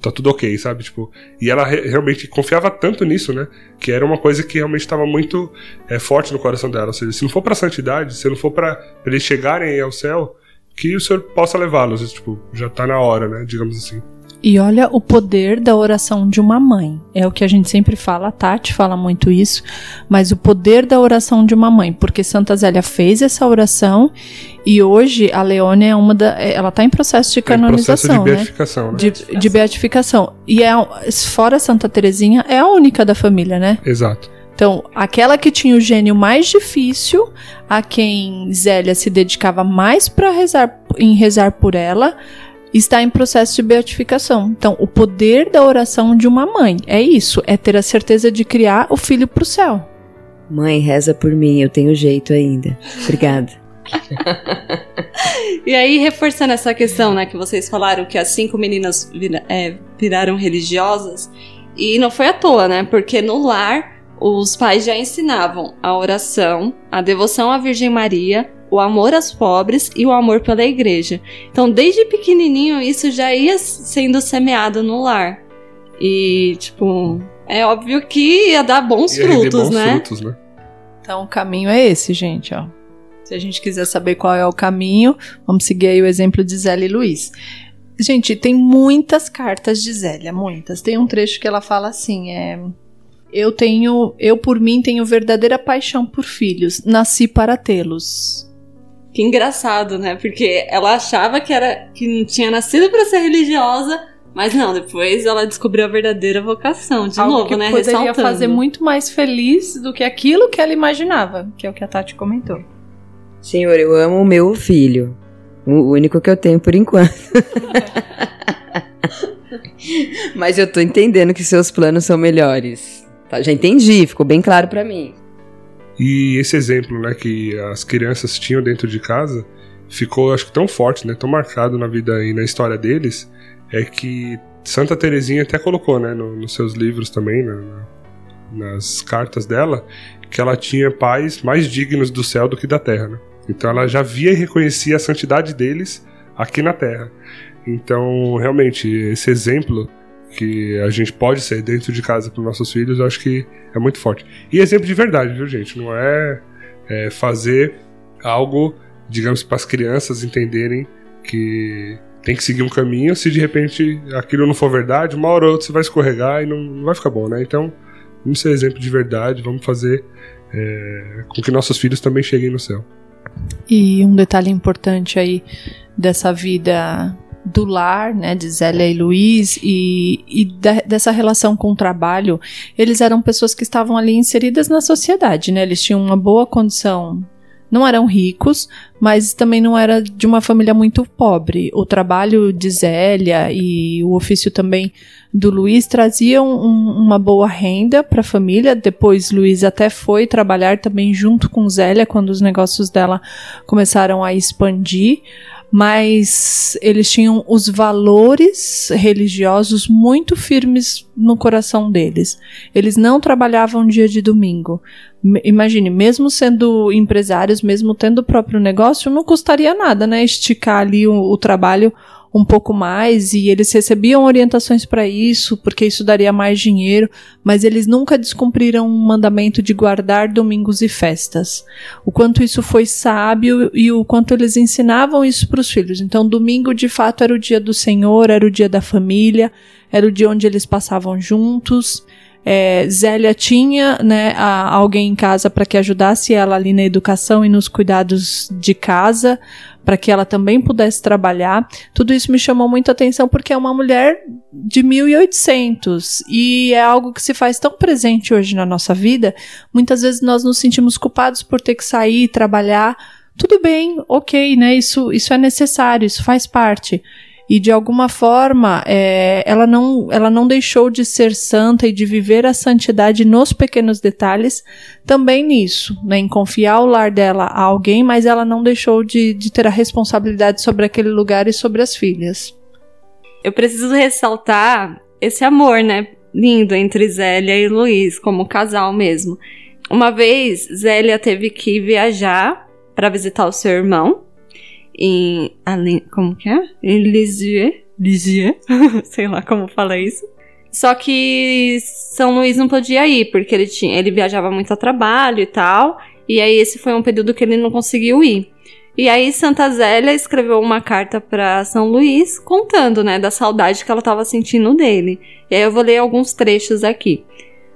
tá tudo ok, sabe? Tipo, e ela re realmente confiava tanto nisso, né? Que era uma coisa que realmente estava muito é, forte no coração dela. Ou seja, se não for para santidade, se não for para eles chegarem ao céu, que o Senhor possa levá-los. Tipo, já tá na hora, né? Digamos assim. E olha o poder da oração de uma mãe. É o que a gente sempre fala, a Tati fala muito isso, mas o poder da oração de uma mãe, porque Santa Zélia fez essa oração e hoje a Leone é uma da. Ela está em processo de canonização. Em processo de beatificação, né? né? De, de beatificação. E é, fora Santa Terezinha, é a única da família, né? Exato. Então, aquela que tinha o gênio mais difícil, a quem Zélia se dedicava mais para rezar em rezar por ela, está em processo de beatificação. Então, o poder da oração de uma mãe é isso, é ter a certeza de criar o filho para o céu. Mãe, reza por mim, eu tenho jeito ainda. Obrigada. e aí, reforçando essa questão, né, que vocês falaram que as cinco meninas vira, é, viraram religiosas, e não foi à toa, né, porque no lar os pais já ensinavam a oração, a devoção à Virgem Maria, o amor aos pobres e o amor pela igreja. Então, desde pequenininho, isso já ia sendo semeado no lar. E, tipo, é óbvio que ia dar bons ia frutos, bons né? frutos, né? Então, o caminho é esse, gente, ó. Se a gente quiser saber qual é o caminho, vamos seguir aí o exemplo de Zélia e Luiz. Gente, tem muitas cartas de Zélia, muitas. Tem um trecho que ela fala assim, é eu tenho, eu por mim tenho verdadeira paixão por filhos, nasci para tê-los. Que engraçado, né? Porque ela achava que era que tinha nascido para ser religiosa, mas não, depois ela descobriu a verdadeira vocação, de Algo novo, que né? Poderia Ressaltando. fazer muito mais feliz do que aquilo que ela imaginava, que é o que a Tati comentou. Senhor, eu amo o meu filho. O único que eu tenho por enquanto. Mas eu tô entendendo que seus planos são melhores. Tá, já entendi, ficou bem claro para mim. E esse exemplo, né, que as crianças tinham dentro de casa, ficou, acho que tão forte, né, tão marcado na vida e na história deles, é que Santa Teresinha até colocou, né, no, nos seus livros também, na, nas cartas dela, que ela tinha pais mais dignos do céu do que da terra, né? Então ela já via e reconhecia a santidade deles aqui na terra. Então, realmente, esse exemplo que a gente pode ser dentro de casa para nossos filhos, eu acho que é muito forte. E exemplo de verdade, viu, gente? Não é, é fazer algo, digamos, para as crianças entenderem que tem que seguir um caminho. Se de repente aquilo não for verdade, uma hora ou outra você vai escorregar e não, não vai ficar bom, né? Então, vamos ser exemplo de verdade, vamos fazer é, com que nossos filhos também cheguem no céu. E um detalhe importante aí dessa vida do lar, né, de Zélia e Luiz, e, e de, dessa relação com o trabalho, eles eram pessoas que estavam ali inseridas na sociedade, né, eles tinham uma boa condição não eram ricos, mas também não era de uma família muito pobre. O trabalho de Zélia e o ofício também do Luiz traziam um, uma boa renda para a família. Depois, Luiz até foi trabalhar também junto com Zélia quando os negócios dela começaram a expandir mas eles tinham os valores religiosos muito firmes no coração deles. Eles não trabalhavam dia de domingo. Imagine, mesmo sendo empresários, mesmo tendo o próprio negócio, não custaria nada, né? Esticar ali o, o trabalho um pouco mais e eles recebiam orientações para isso, porque isso daria mais dinheiro, mas eles nunca descumpriram um mandamento de guardar domingos e festas. O quanto isso foi sábio e o quanto eles ensinavam isso para os filhos. Então, domingo de fato era o dia do Senhor, era o dia da família, era o dia onde eles passavam juntos. É, Zélia tinha né, a, alguém em casa para que ajudasse ela ali na educação e nos cuidados de casa, para que ela também pudesse trabalhar. Tudo isso me chamou muita atenção porque é uma mulher de 1800 e é algo que se faz tão presente hoje na nossa vida. Muitas vezes nós nos sentimos culpados por ter que sair e trabalhar. Tudo bem, ok, né? Isso, isso é necessário, isso faz parte. E de alguma forma é, ela, não, ela não deixou de ser santa e de viver a santidade nos pequenos detalhes, também nisso, né, em confiar o lar dela a alguém, mas ela não deixou de, de ter a responsabilidade sobre aquele lugar e sobre as filhas. Eu preciso ressaltar esse amor, né, lindo entre Zélia e Luiz, como casal mesmo. Uma vez, Zélia teve que viajar para visitar o seu irmão em como que é? Em Lisieux, Lisieux, sei lá como fala isso. Só que São Luís não podia ir porque ele tinha, ele viajava muito a trabalho e tal, e aí esse foi um período que ele não conseguiu ir. E aí Santa Zélia escreveu uma carta para São Luís contando, né, da saudade que ela estava sentindo dele. E aí eu vou ler alguns trechos aqui.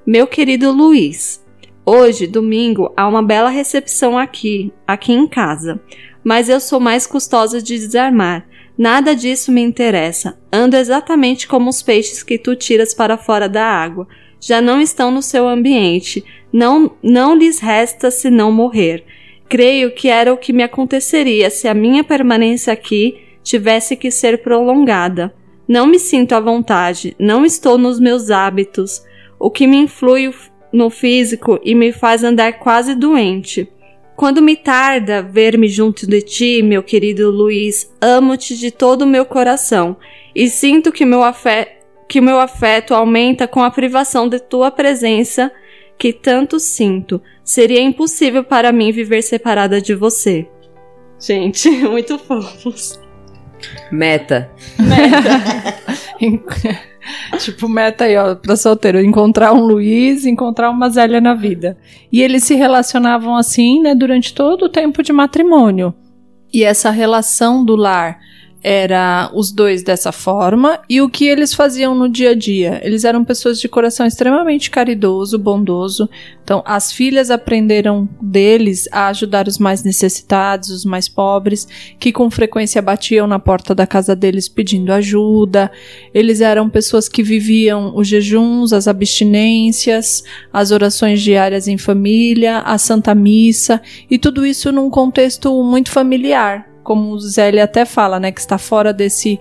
Meu querido Luiz, hoje, domingo, há uma bela recepção aqui, aqui em casa mas eu sou mais custosa de desarmar. Nada disso me interessa. Ando exatamente como os peixes que tu tiras para fora da água. Já não estão no seu ambiente. Não, não lhes resta senão morrer. Creio que era o que me aconteceria se a minha permanência aqui tivesse que ser prolongada. Não me sinto à vontade, não estou nos meus hábitos, o que me influi no físico e me faz andar quase doente. Quando me tarda ver-me junto de ti, meu querido Luiz, amo-te de todo o meu coração e sinto que meu afeto, que meu afeto aumenta com a privação de tua presença que tanto sinto. Seria impossível para mim viver separada de você. Gente, muito fofos. Meta. Meta. tipo, meta aí, ó, pra solteiro, encontrar um Luiz, encontrar uma Zélia na vida. E eles se relacionavam assim, né, durante todo o tempo de matrimônio. E essa relação do lar era os dois dessa forma e o que eles faziam no dia a dia. Eles eram pessoas de coração extremamente caridoso, bondoso. Então, as filhas aprenderam deles a ajudar os mais necessitados, os mais pobres, que com frequência batiam na porta da casa deles pedindo ajuda. Eles eram pessoas que viviam os jejuns, as abstinências, as orações diárias em família, a Santa Missa e tudo isso num contexto muito familiar como o Zélia até fala, né, que está fora desse,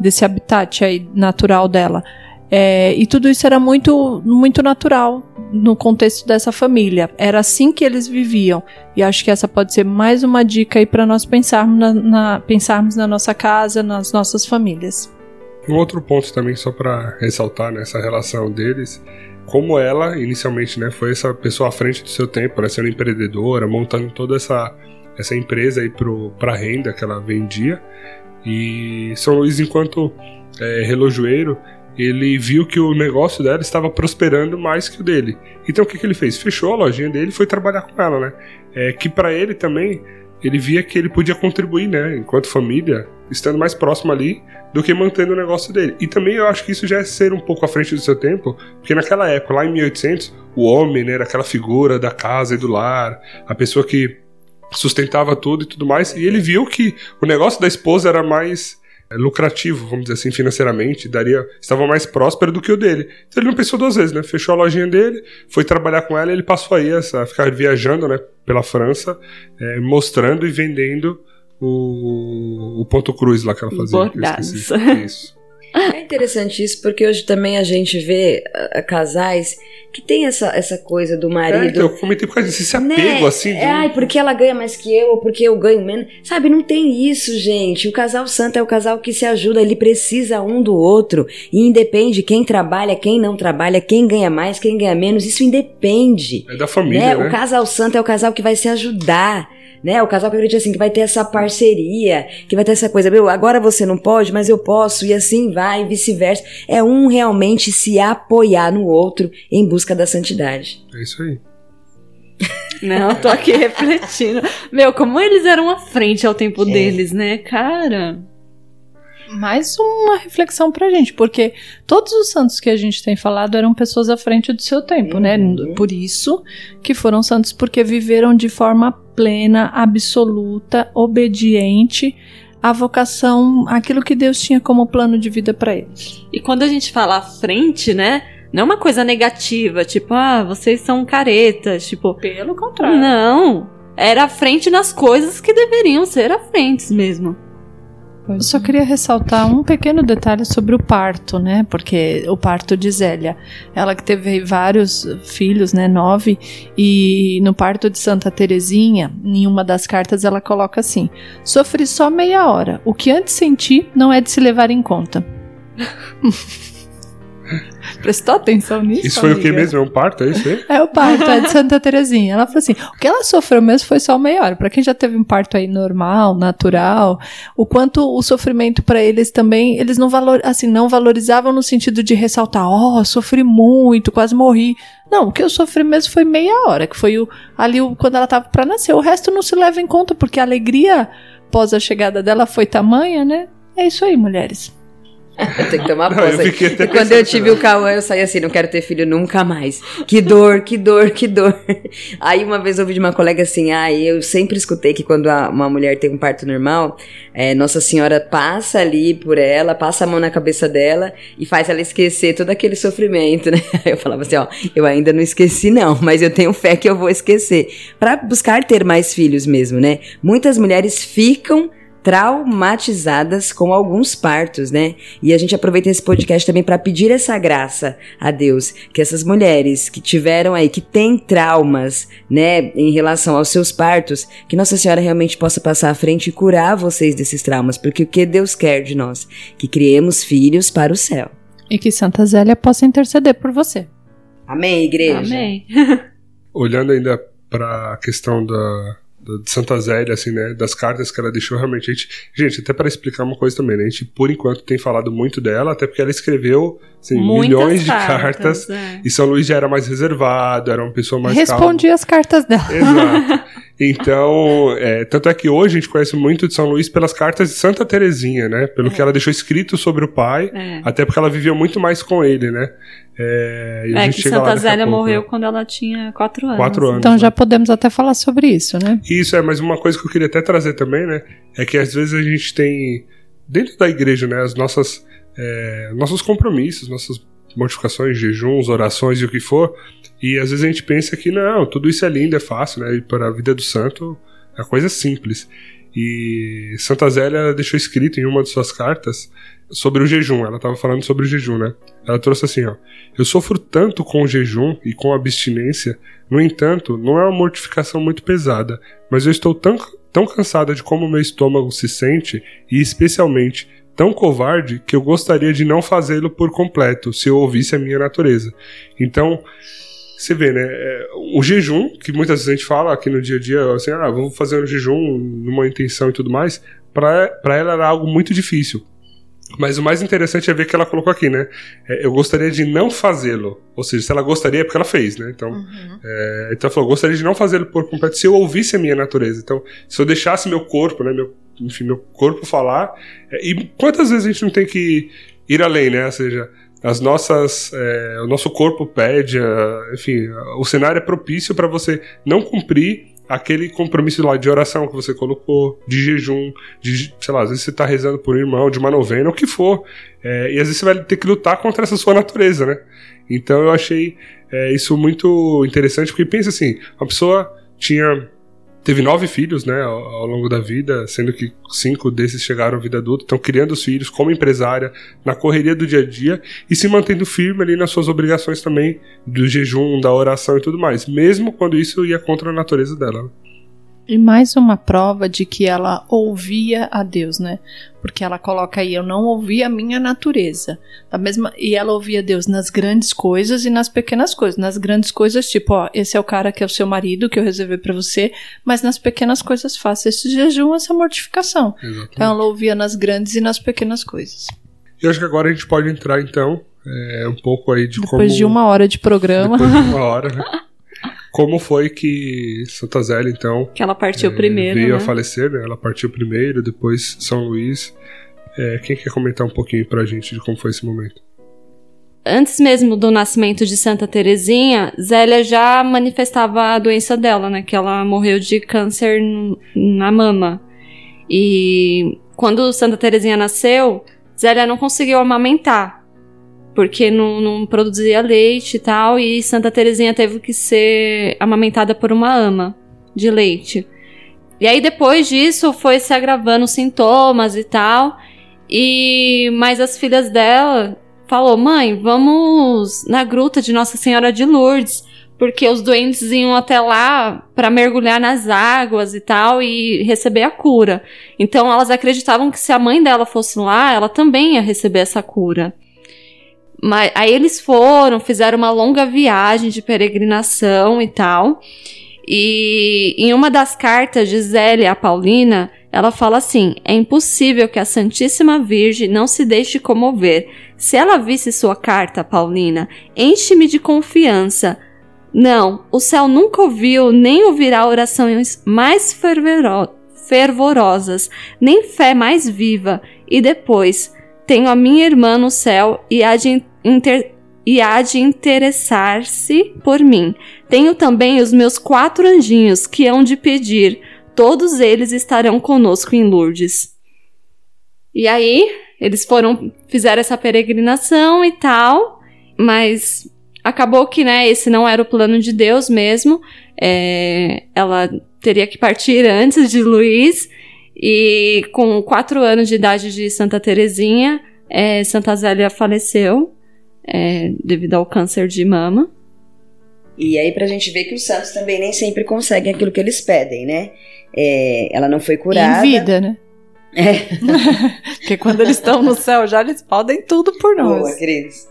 desse habitat aí natural dela. É, e tudo isso era muito, muito natural no contexto dessa família. Era assim que eles viviam. E acho que essa pode ser mais uma dica aí para nós pensarmos na, na, pensarmos na nossa casa, nas nossas famílias. Um outro ponto também, só para ressaltar nessa relação deles, como ela, inicialmente, né, foi essa pessoa à frente do seu tempo, né, sendo empreendedora, montando toda essa essa empresa aí para renda que ela vendia. E São Luís, enquanto é, relojoeiro, ele viu que o negócio dela estava prosperando mais que o dele. Então o que, que ele fez? Fechou a lojinha dele e foi trabalhar com ela, né? É, que para ele também, ele via que ele podia contribuir, né? Enquanto família, estando mais próximo ali do que mantendo o negócio dele. E também eu acho que isso já é ser um pouco à frente do seu tempo, porque naquela época, lá em 1800, o homem né, era aquela figura da casa e do lar, a pessoa que sustentava tudo e tudo mais. E ele viu que o negócio da esposa era mais é, lucrativo, vamos dizer assim, financeiramente, daria, estava mais próspero do que o dele. Então ele não pensou duas vezes, né? Fechou a lojinha dele, foi trabalhar com ela e ele passou aí a ficar viajando, né, pela França, é, mostrando e vendendo o, o ponto cruz lá que ela fazia. Bordados. Isso. É interessante isso, porque hoje também a gente vê uh, casais que tem essa, essa coisa do marido. É, então, eu comentei por causa disso, esse apego, né? assim. De... É, ai, porque ela ganha mais que eu, ou porque eu ganho menos. Sabe, não tem isso, gente. O casal santo é o casal que se ajuda, ele precisa um do outro. E independe quem trabalha, quem não trabalha, quem ganha mais, quem ganha menos, isso independe. É da família. Né? Né? O casal santo é o casal que vai se ajudar né? O casal que acredita assim, que vai ter essa parceria, que vai ter essa coisa, meu, agora você não pode, mas eu posso, e assim vai, e vice-versa. É um realmente se apoiar no outro em busca da santidade. É isso aí. Não, tô aqui refletindo. Meu, como eles eram à frente ao tempo é. deles, né, cara? mais uma reflexão pra gente, porque todos os santos que a gente tem falado eram pessoas à frente do seu tempo, né? uhum. né? Por isso que foram santos, porque viveram de forma plena, absoluta, obediente à vocação, aquilo que Deus tinha como plano de vida para eles. E quando a gente fala à frente, né? Não é uma coisa negativa, tipo, ah, vocês são caretas, tipo. Pelo contrário. Não. Era à frente nas coisas que deveriam ser à frente mesmo. Eu só queria ressaltar um pequeno detalhe sobre o parto, né? Porque o parto de Zélia, ela que teve vários filhos, né? Nove, e no parto de Santa Terezinha, em uma das cartas ela coloca assim: sofri só meia hora. O que antes senti não é de se levar em conta. Prestou atenção nisso? Isso foi o que amiga? mesmo? É um parto, é isso aí? É o parto, é de Santa Terezinha. Ela falou assim: o que ela sofreu mesmo foi só meia hora. Pra quem já teve um parto aí normal, natural, o quanto o sofrimento pra eles também, eles não valor, assim, não valorizavam no sentido de ressaltar, ó, sofri muito, quase morri. Não, o que eu sofri mesmo foi meia hora, que foi o, ali o, quando ela tava pra nascer. O resto não se leva em conta, porque a alegria pós a chegada dela foi tamanha, né? É isso aí, mulheres. Eu tenho que tomar Não, posse. E quando eu tive o Cauã, eu saí assim, não quero ter filho nunca mais. Que dor, que dor, que dor. Aí uma vez eu ouvi de uma colega assim, ah, eu sempre escutei que quando uma mulher tem um parto normal, é, Nossa Senhora passa ali por ela, passa a mão na cabeça dela e faz ela esquecer todo aquele sofrimento, né? Aí eu falava assim, ó, eu ainda não esqueci não, mas eu tenho fé que eu vou esquecer. Pra buscar ter mais filhos mesmo, né? Muitas mulheres ficam traumatizadas com alguns partos, né? E a gente aproveita esse podcast também para pedir essa graça a Deus, que essas mulheres que tiveram aí, que têm traumas, né, em relação aos seus partos, que Nossa Senhora realmente possa passar à frente e curar vocês desses traumas, porque o que Deus quer de nós, que criemos filhos para o céu. E que Santa Zélia possa interceder por você. Amém, igreja. Amém. Olhando ainda pra questão da, da- de Santa Zélia, assim, né? Das cartas que ela deixou, realmente, gente. Gente, até para explicar uma coisa também, né? A gente, por enquanto, tem falado muito dela, até porque ela escreveu assim, milhões de cartas. é. E São Luís já era mais reservado, era uma pessoa mais calma. Respondi as cartas dela. Exato. Então, é, tanto é que hoje a gente conhece muito de São Luís pelas cartas de Santa Terezinha, né? Pelo que ela deixou escrito sobre o pai, É. até porque ela vivia muito mais com ele, né? É, e a É gente que Santa Zélia pouco, morreu né? quando ela tinha quatro anos. Quatro anos. Então né? já podemos até falar sobre isso, né? Isso é, mas uma coisa que eu queria até trazer também, né? É que às vezes a gente tem, dentro da igreja, né? As nossas, é, nossos compromissos, nossas mortificações, jejuns, orações e o que for. E às vezes a gente pensa que não, tudo isso é lindo, é fácil, né? E para a vida do santo, a coisa é simples. E Santa Zélia deixou escrito em uma de suas cartas sobre o jejum. Ela estava falando sobre o jejum, né? Ela trouxe assim, ó. Eu sofro tanto com o jejum e com a abstinência, no entanto, não é uma mortificação muito pesada, mas eu estou tão, tão cansada de como meu estômago se sente, e especialmente tão covarde, que eu gostaria de não fazê-lo por completo, se eu ouvisse a minha natureza. Então, você vê, né? é, O jejum, que muitas vezes a gente fala aqui no dia a dia, assim, ah, vamos fazer um jejum numa intenção e tudo mais, para ela era algo muito difícil. Mas o mais interessante é ver que ela colocou aqui, né? É, eu gostaria de não fazê-lo. Ou seja, se ela gostaria, é porque ela fez, né? Então, é, então ela falou, gostaria de não fazê-lo por completo se eu ouvisse a minha natureza. Então, se eu deixasse meu corpo, né? Meu, enfim, meu corpo falar. é, e quantas vezes a gente não tem que ir além, né? Ou seja, as nossas, é, o nosso corpo pede, a- enfim, o cenário é propício para você não cumprir aquele compromisso lá de oração que você colocou, de jejum, de, sei lá, às vezes você tá rezando por um irmão, de uma novena, o que for, é, e às vezes você vai ter que lutar contra essa sua natureza, né? Então eu achei é, isso muito interessante, porque pensa assim, uma pessoa tinha teve nove filhos, né, ao, longo da vida, sendo que cinco desses chegaram à vida adulta, estão criando os filhos como empresária, na correria do dia a dia e se mantendo firme ali nas suas obrigações também do jejum, da oração e tudo mais, mesmo quando isso ia contra a natureza dela. E mais uma prova de que ela ouvia a Deus, né? Porque ela coloca aí, eu não ouvi a minha natureza. Da mesma, e ela ouvia Deus nas grandes coisas e nas pequenas coisas. Nas grandes coisas, tipo, ó, esse é o cara que é o seu marido, que eu reservei pra você, mas nas pequenas coisas faça esse jejum, essa mortificação. Então ela ouvia nas grandes e nas pequenas coisas. E eu acho que agora a gente pode entrar então é, um pouco aí de Depois como de uma hora de programa. depois de uma hora, né? Como foi que Santa Zélia, então, Que ela partiu é, primeiro, veio né? a falecer, né? Ela partiu primeiro, depois São Luís. É, quem quer comentar um pouquinho pra gente de como foi esse momento? Antes mesmo do nascimento de Santa Terezinha, Zélia já manifestava a doença dela, né? Que ela morreu de câncer na mama. E quando Santa Terezinha nasceu, Zélia não conseguiu amamentar. Porque não, não produzia leite e tal. E Santa Terezinha teve que ser amamentada por uma ama de leite. e aí depois disso foi se agravando os sintomas e tal. E mas as filhas dela falou: "Mãe, vamos na gruta de Nossa Senhora de Lourdes" porque os doentes iam até lá para mergulhar nas águas e tal e receber a cura. Então elas acreditavam que se a mãe dela fosse lá, ela também ia receber essa cura. Mas aí eles foram, fizeram uma longa viagem de peregrinação e tal. E em uma das cartas de Zélia a Paulina, ela fala assim: é impossível que a Santíssima Virgem não se deixe comover. Se ela visse sua carta, Paulina, enche-me de confiança não, o céu nunca ouviu nem ouvirá orações mais fervoro fervorosas, nem fé mais viva. E depois, tenho a minha irmã no céu e há de, inter e há de interessar-se por mim. Tenho também os meus quatro anjinhos que hão de pedir. Todos eles estarão conosco em Lourdes. E aí, eles foram, fizeram essa peregrinação e tal, mas acabou que, né, esse não era o plano de Deus mesmo. É, ela teria que partir antes de Luiz. E com quatro anos de idade de Santa Terezinha, é, Santa Zélia faleceu é, devido ao câncer de mama. E aí pra gente ver que os santos também nem sempre conseguem aquilo que eles pedem, né? É, ela não foi curada. Em vida, né? É. Porque quando eles estão no céu já eles podem tudo por nós. Boa, Cris.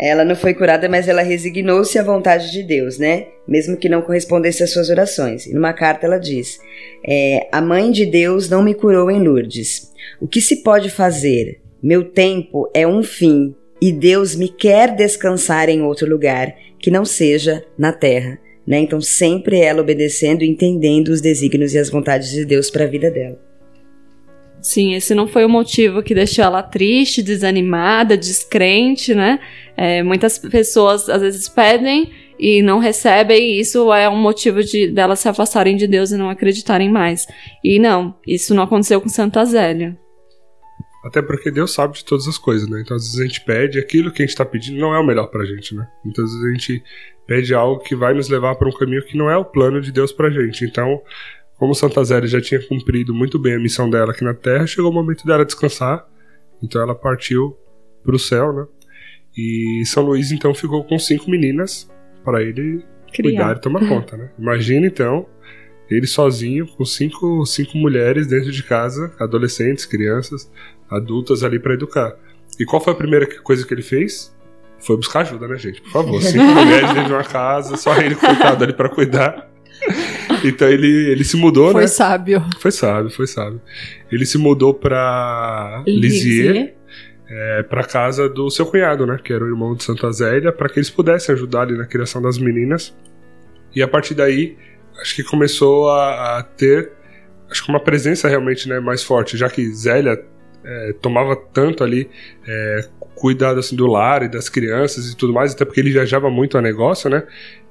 Ela não foi curada, mas ela resignou-se à vontade de Deus, né? Mesmo que não correspondesse às suas orações. E numa carta ela diz: é, A mãe de Deus não me curou em Lourdes. O que se pode fazer? Meu tempo é um fim e Deus me quer descansar em outro lugar que não seja na terra. Né? Então, sempre ela obedecendo e entendendo os desígnios e as vontades de Deus para a vida dela. Sim, esse não foi o motivo que deixou ela triste, desanimada, descrente, né? É, muitas pessoas às vezes pedem e não recebem, e isso é um motivo de delas se afastarem de Deus e não acreditarem mais. E não, isso não aconteceu com Santa Zélia. Até porque Deus sabe de todas as coisas, né? Então às vezes a gente pede aquilo que a gente tá pedindo não é o melhor pra gente, né? Muitas vezes a gente pede algo que vai nos levar para um caminho que não é o plano de Deus pra gente. Então como Santa Zélia já tinha cumprido muito bem a missão dela aqui na Terra, chegou o momento dela descansar. Então ela partiu para o céu, né? E São Luís então ficou com cinco meninas para ele Criar. cuidar e tomar conta, né? Imagina então ele sozinho com cinco, cinco mulheres dentro de casa, adolescentes, crianças, adultas ali para educar. E qual foi a primeira coisa que ele fez? Foi buscar ajuda, né, gente? Por favor, cinco mulheres dentro de uma casa, só ele coitado ali para cuidar. Então ele, ele se mudou, foi né? Foi sábio. Foi sábio, foi sábio. Ele se mudou pra Lisieux, é, pra casa do seu cunhado, né? Que era o irmão de Santa Zélia, para que eles pudessem ajudar ali na criação das meninas. E a partir daí, acho que começou a, a ter acho que uma presença realmente né, mais forte, já que Zélia é, tomava tanto ali é, cuidado assim, do lar e das crianças e tudo mais, até porque ele viajava muito a negócio, né?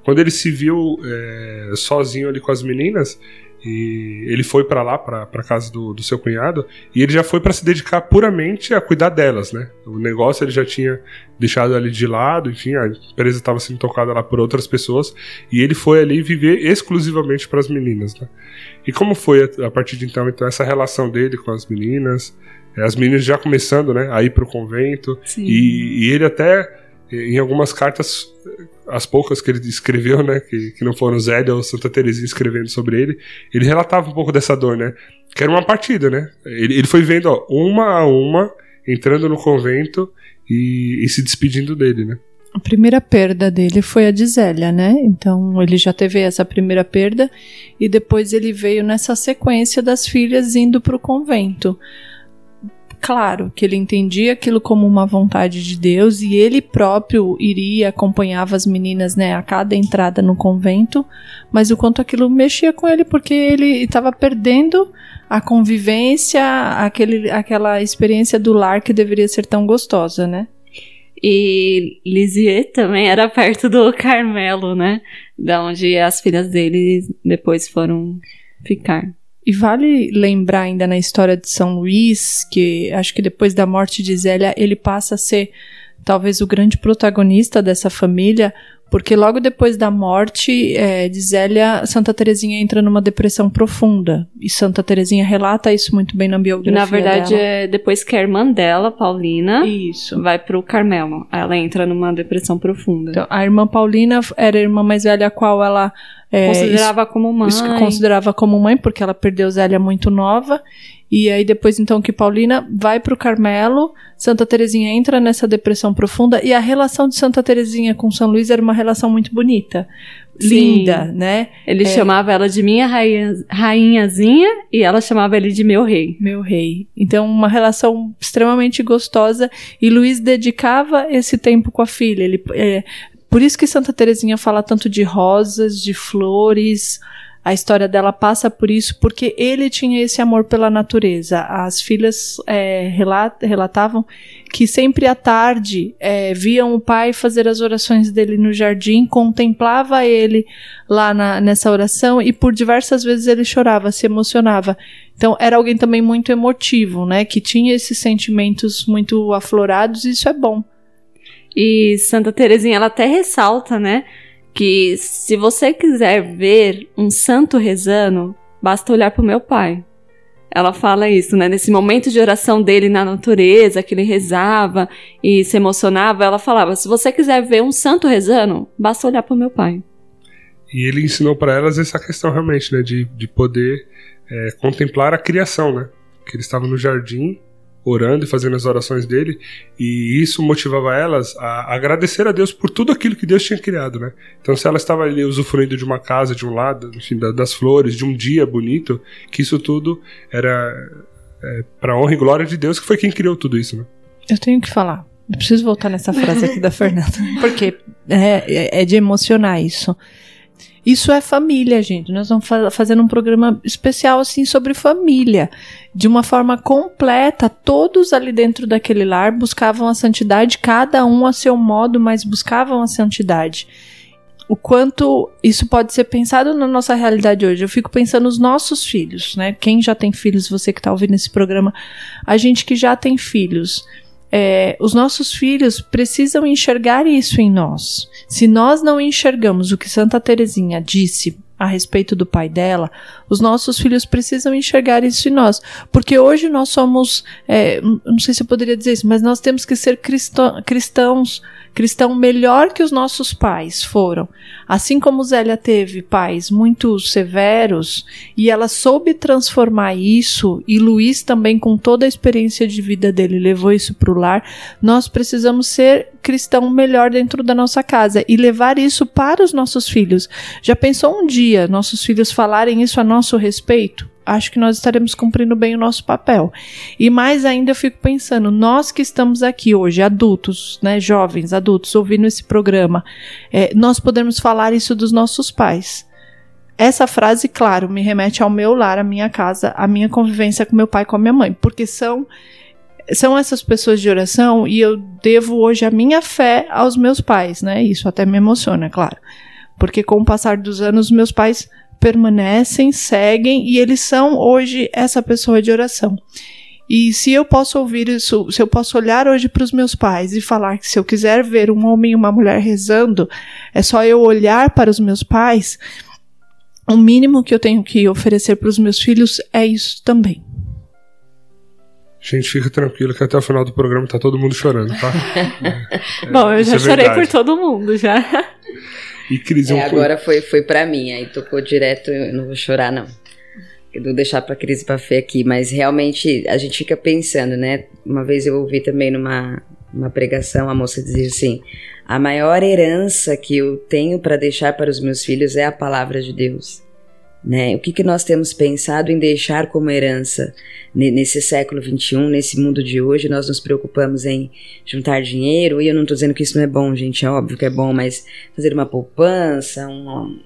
Quando ele se viu é, sozinho ali com as meninas, e ele foi para lá, para casa do, do, seu cunhado, e ele já foi para se dedicar puramente a cuidar delas, né? O negócio ele já tinha deixado ali de lado, enfim, a empresa estava sendo tocada lá por outras pessoas, e ele foi ali viver exclusivamente para as meninas, né? E como foi a, a, partir de então, então essa relação dele com as meninas, é, as meninas já começando, né, a ir para o convento, e, e ele até em algumas cartas, as poucas que ele escreveu, né, que, que não foram Zélia ou Santa Teresinha escrevendo sobre ele, ele relatava um pouco dessa dor, né, que era uma partida, né, ele, ele foi vendo, ó, uma a uma, entrando no convento e, e se despedindo dele, né. A primeira perda dele foi a de Zélia, né? Então ele já teve essa primeira perda e depois ele veio nessa sequência das filhas indo para o convento claro que ele entendia aquilo como uma vontade de Deus e ele próprio iria acompanhava as meninas né, a cada entrada no convento, mas o quanto aquilo mexia com ele porque ele estava perdendo a convivência, aquele, aquela experiência do lar que deveria ser tão gostosa, né? E Lisieux também era perto do Carmelo, né? Da onde as filhas dele depois foram ficar. E vale lembrar ainda na história de São Luís, que acho que depois da morte de Zélia, ele passa a ser talvez o grande protagonista dessa família, Porque logo depois da morte é, de Zélia, Santa Terezinha entra numa depressão profunda. E Santa Terezinha relata isso muito bem na biografia Na verdade, dela. é depois que a irmã dela, Paulina, Isso. vai pro Carmelo. Ela entra numa depressão profunda. Então, a irmã Paulina era a irmã mais velha a qual ela é, Considerava como mãe. isso que considerava como mãe, porque ela perdeu Zélia muito nova. E aí depois então que Paulina vai pro Carmelo, Santa Terezinha entra nessa depressão profunda e a relação de Santa Terezinha com São Luís era uma relação muito bonita, Sim. linda, né? Ele É. chamava ela de minha rainha, rainhazinha e ela chamava ele de meu rei. Meu rei. Então, uma relação extremamente gostosa. E Luiz dedicava esse tempo com a filha. Ele, é, por isso que Santa Terezinha fala tanto de rosas, de flores. A história dela passa por isso, porque ele tinha esse amor pela natureza. As filhas é, rela- relatavam que sempre à tarde é, viam o pai fazer as orações dele no jardim, contemplava ele lá na- nessa oração e por diversas vezes ele chorava, se emocionava. Então era alguém também muito emotivo, né? Que tinha esses sentimentos muito aflorados e isso é bom. E Santa Terezinha, ela até ressalta, né? Que se você quiser ver um santo rezando, basta olhar pro meu pai. Ela fala isso, né? Nesse momento de oração dele na natureza, que ele rezava e se emocionava, ela falava: se você quiser ver um santo rezando, basta olhar pro meu pai. E ele ensinou para elas essa questão realmente, né, de, de poder é, contemplar a criação, né? Que ele estava no jardim orando e fazendo as orações dele, e isso motivava elas a agradecer a Deus por tudo aquilo que Deus tinha criado, né? Então, se ela estava ali usufruindo de uma casa, de um lado, enfim, da- das flores, de um dia bonito, que isso tudo era é, para honra e glória de Deus, que foi quem criou tudo isso, né? Eu tenho que falar. Eu preciso voltar nessa frase aqui da Fernanda. Porque é- é de emocionar isso. Isso é família, gente. Nós vamos fa- fazendo um programa especial assim sobre família. De uma forma completa, todos ali dentro daquele lar buscavam a santidade, cada um a seu modo, mas buscavam a santidade. O quanto isso pode ser pensado na nossa realidade hoje. Eu fico pensando nos nossos filhos, né? Quem já tem filhos, você que está ouvindo esse programa, a gente que já tem filhos é, os nossos filhos precisam enxergar isso em nós. Se nós não enxergamos o que Santa Teresinha disse a respeito do pai dela, os nossos filhos precisam enxergar isso em nós. Porque hoje nós somos, é, não sei se eu poderia dizer isso, mas nós temos que ser cristã- cristãos, cristão melhor que os nossos pais foram. Assim como Zélia teve pais muito severos e ela soube transformar isso, e Luiz também, com toda a experiência de vida dele, levou isso para o lar, nós precisamos ser cristão melhor dentro da nossa casa e levar isso para os nossos filhos. Já pensou um dia nossos filhos falarem isso a nosso respeito? Acho que nós estaremos cumprindo bem o nosso papel. E mais ainda eu fico pensando, nós que estamos aqui hoje, adultos, né, jovens, adultos, ouvindo esse programa, é, nós podemos falar isso dos nossos pais. Essa frase, claro, me remete ao meu lar, à minha casa, à minha convivência com meu pai e com a minha mãe, porque são são essas pessoas de oração e eu devo hoje a minha fé aos meus pais, né? Isso até me emociona, claro. Porque com o passar dos anos, meus pais permanecem, seguem e eles são hoje essa pessoa de oração. E se eu posso ouvir isso, se eu posso olhar hoje para os meus pais e falar que se eu quiser ver um homem e uma mulher rezando, é só eu olhar para os meus pais, o mínimo que eu tenho que oferecer para os meus filhos é isso também. Gente, fica tranquilo que até o final do programa tá todo mundo chorando, tá? Bom, eu isso já é chorei verdade. por todo mundo já. E Cris, É, agora foi, foi pra mim, aí tocou direto, eu não vou chorar, não. Eu vou deixar pra Cris e pra Fê aqui, mas realmente a gente fica pensando, né? Uma vez eu ouvi também numa uma pregação a moça dizer assim: a maior herança que eu tenho para deixar para os meus filhos é a palavra de Deus. Né? O que, que nós temos pensado em deixar como herança Ne- nesse século XXI, nesse mundo de hoje? Nós nos preocupamos em juntar dinheiro, e eu não estou dizendo que isso não é bom, gente, é óbvio que é bom, mas fazer uma poupança, um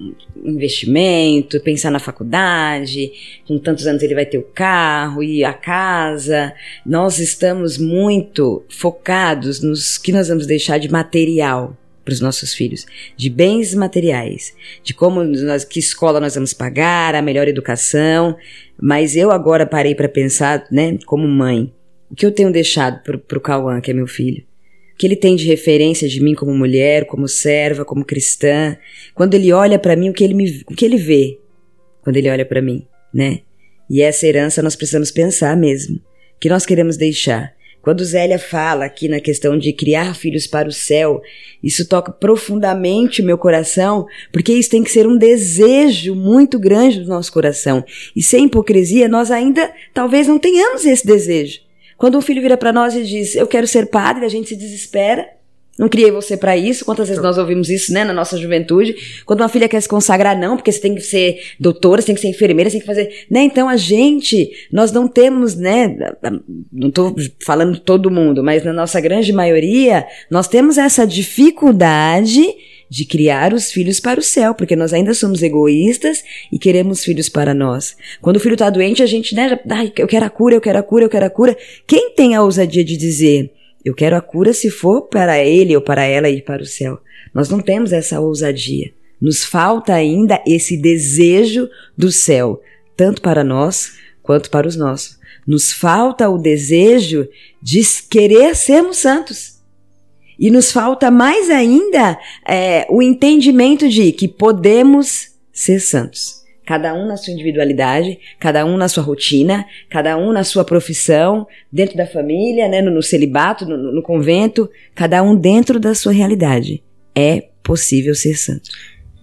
investimento, pensar na faculdade, com tantos anos ele vai ter o carro e a casa. Nós estamos muito focados nos que nós vamos deixar de material para os nossos filhos, de bens materiais, de como nós, que escola nós vamos pagar, a melhor educação. Mas eu agora parei para pensar, né, como mãe, o que eu tenho deixado pro, pro Cauã, que é meu filho? que ele tem de referência de mim como mulher, como serva, como cristã. Quando ele olha para mim, o que ele me, o que ele vê quando ele olha para mim, né? E essa herança nós precisamos pensar mesmo, que nós queremos deixar. Quando Zélia fala aqui na questão de criar filhos para o céu, isso toca profundamente o meu coração, porque isso tem que ser um desejo muito grande do nosso coração. E sem hipocrisia, nós ainda talvez não tenhamos esse desejo. Quando um filho vira para nós e diz, eu quero ser padre, a gente se desespera. Não criei você para isso. Quantas vezes nós ouvimos isso, né, na nossa juventude? Quando uma filha quer se consagrar, não, porque você tem que ser doutora, você tem que ser enfermeira, você tem que fazer, né? Então a gente, nós não temos, né, não tô falando todo mundo, mas na nossa grande maioria, nós temos essa dificuldade de criar os filhos para o céu, porque nós ainda somos egoístas e queremos filhos para nós. Quando o filho está doente, a gente, né, ai, eu quero a cura, eu quero a cura, eu quero a cura. Quem tem a ousadia de dizer, eu quero a cura se for para ele ou para ela ir para o céu? Nós não temos essa ousadia. Nos falta ainda esse desejo do céu, tanto para nós quanto para os nossos. Nos falta o desejo de querer sermos santos. E nos falta mais ainda é, o entendimento de que podemos ser santos. Cada um na sua individualidade, cada um na sua rotina, cada um na sua profissão, dentro da família, né, no, no celibato, no, no convento, cada um dentro da sua realidade. É possível ser santo.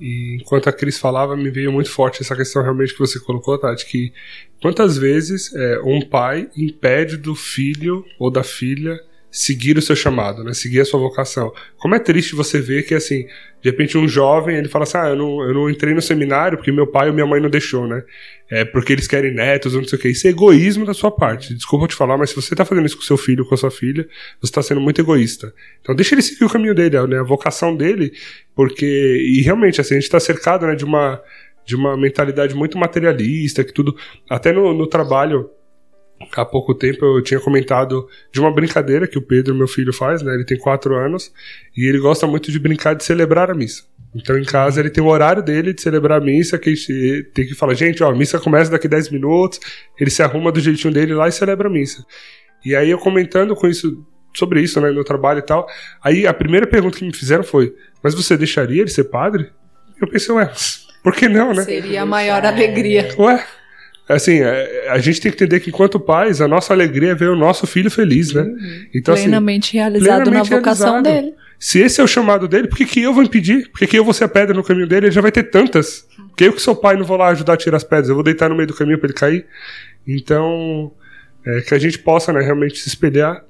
E enquanto a Cris falava, me veio muito forte essa questão realmente que você colocou, Tati, que quantas vezes é, um pai impede do filho ou da filha seguir o seu chamado, né? Seguir a sua vocação. Como é triste você ver que, assim, de repente um jovem, ele fala assim, ah, eu não, eu não entrei no seminário porque meu pai ou minha mãe não deixou, né? É porque eles querem netos ou não sei o que. Isso é egoísmo da sua parte. Desculpa te falar, mas se você tá fazendo isso com seu filho com a sua filha, você tá sendo muito egoísta. Então deixa ele seguir o caminho dele, né? A vocação dele, porque... E realmente, assim, a gente tá cercado, né, de uma, de uma mentalidade muito materialista, que tudo... Até no, no trabalho há pouco tempo eu tinha comentado de uma brincadeira que o Pedro, meu filho, faz, né? Ele tem quatro anos e ele gosta muito de brincar de celebrar a missa. Então em casa ele tem o horário dele de celebrar a missa, que tem que falar, gente, ó, a missa começa daqui 10 minutos, ele se arruma do jeitinho dele lá e celebra a missa. E aí eu comentando com isso, sobre isso, né, no trabalho e tal, aí a primeira pergunta que me fizeram foi, mas você deixaria ele ser padre? Eu pensei, ué, por que não, né? Seria a maior alegria. Ué, Assim, é, a gente tem que entender que enquanto pais, a nossa alegria é ver o nosso filho feliz, né? Uhum. Então, assim, plenamente assim, realizado plenamente na vocação realizado. dele. Se esse é o chamado dele, por que, que eu vou impedir? Por que, que eu vou ser a pedra no caminho dele? Ele já vai ter tantas. Porque eu que sou pai não vou lá ajudar a tirar as pedras, eu vou deitar no meio do caminho para ele cair. Então, é, que a gente possa né, realmente se espelhar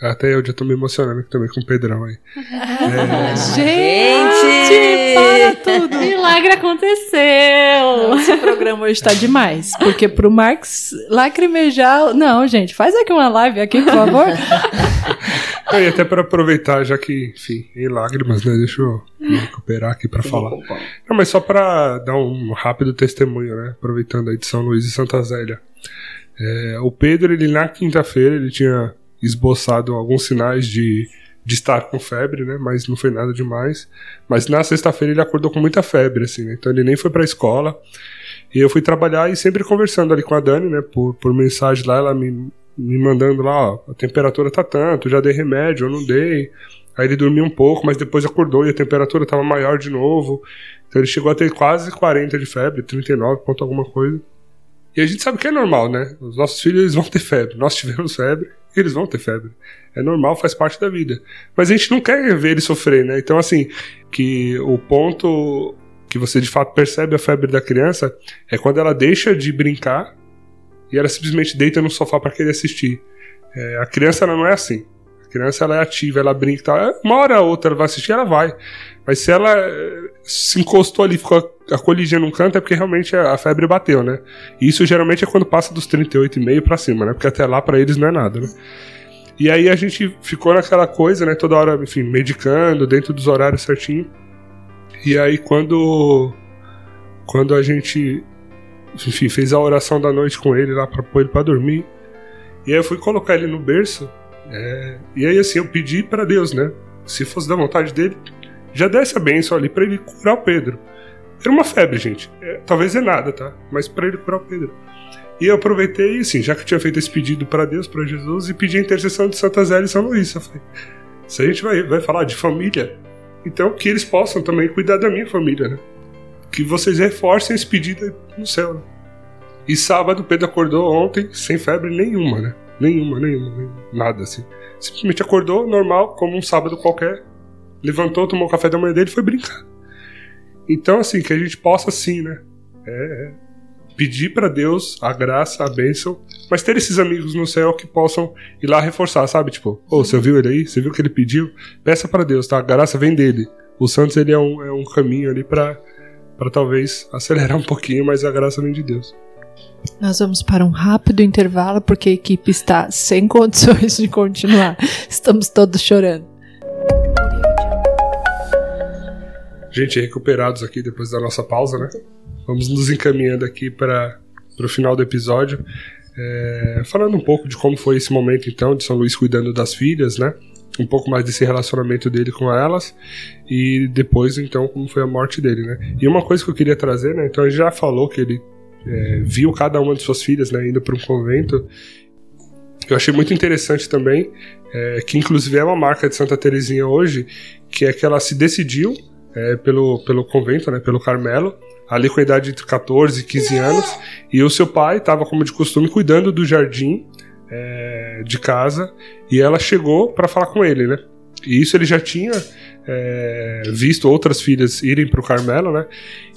até eu já tô me emocionando também com o Pedrão aí. é... Gente! Para tudo! Milagre aconteceu! Esse programa hoje tá demais. Porque pro Marx lacrimejar. Não, gente, faz aqui uma live aqui, por favor. e até para aproveitar, já que, enfim, em lágrimas, né? Deixa eu me recuperar aqui para falar. Não, mas só para dar um rápido testemunho, né? Aproveitando a edição Luiz e Santa Zélia. É, o Pedro, ele na quinta-feira, ele tinha esboçado alguns sinais de, de estar com febre, né? Mas não foi nada demais. Mas na sexta-feira ele acordou com muita febre, assim, né? Então ele nem foi pra escola. E eu fui trabalhar e sempre conversando ali com a Dani, né? Por, por mensagem lá, ela me, me mandando lá, ó, a temperatura tá tanto, já dei remédio, eu não dei. Aí ele dormiu um pouco, mas depois acordou e a temperatura tava maior de novo. Então ele chegou a ter quase 40 de febre, 39 ponto alguma coisa. E a gente sabe que é normal, né? Os nossos filhos vão ter febre. Nós tivemos febre eles vão ter febre. É normal, faz parte da vida. Mas a gente não quer ver eles sofrer, né? Então, assim, que o ponto que você de fato percebe a febre da criança é quando ela deixa de brincar e ela simplesmente deita no sofá para querer assistir. É, a criança ela não é assim. Criança ela é ativa, ela brinca e tal. É, uma hora ou outra ela vai assistir, ela vai. Mas se ela eh, se encostou ali, ficou acolhidinha num canto, é porque realmente a febre bateu, né? E isso geralmente é quando passa dos 38,5 para cima, né? Porque até lá para eles não é nada, né? E aí a gente ficou naquela coisa, né? Toda hora, enfim, medicando, dentro dos horários certinho. E aí quando quando a gente enfim, fez a oração da noite com ele lá para pôr ele para dormir. E aí eu fui colocar ele no berço. É, e aí assim, eu pedi para Deus, né? Se fosse da vontade dele, já desse a benção ali para ele curar o Pedro. Era uma febre, gente. É, talvez é nada, tá? Mas para ele curar o Pedro. E eu aproveitei, assim, já que eu tinha feito esse pedido para Deus, para Jesus, e pedi a intercessão de Santa Zélia e São Luís. Eu falei, Se a gente vai, vai falar de família, então que eles possam também cuidar da minha família, né? Que vocês reforcem esse pedido no céu. Né? E sábado, Pedro acordou ontem sem febre nenhuma, né? Nenhuma, nenhuma, nenhuma, nada assim. Simplesmente acordou normal, como um sábado qualquer. Levantou, tomou o café da manhã dele e foi brincar. Então, assim, que a gente possa, sim, né? É, é pedir para Deus a graça, a bênção, mas ter esses amigos no céu que possam ir lá reforçar, sabe? Tipo, ô, oh, você viu ele aí? Você viu o que ele pediu? Peça para Deus, tá? A graça vem dele. O Santos, ele é um, é um caminho ali para talvez acelerar um pouquinho, mas a graça vem de Deus. Nós vamos para um rápido intervalo porque a equipe está sem condições de continuar. Estamos todos chorando. Gente, recuperados aqui depois da nossa pausa, né? Vamos nos encaminhando aqui para o final do episódio. É, falando um pouco de como foi esse momento, então, de São Luís cuidando das filhas, né? Um pouco mais desse relacionamento dele com elas. E depois, então, como foi a morte dele, né? E uma coisa que eu queria trazer, né? Então, ele já falou que ele é, viu cada uma de suas filhas, né? Indo para um convento. Eu achei muito interessante também, é, que inclusive é uma marca de Santa Teresinha hoje, que é que ela se decidiu é, pelo, pelo convento, né, pelo Carmelo, ali com a idade de 14, 15 anos, e o seu pai estava, como de costume, cuidando do jardim é, de casa, e ela chegou para falar com ele, né? E isso ele já tinha é, visto outras filhas irem para o Carmelo, né?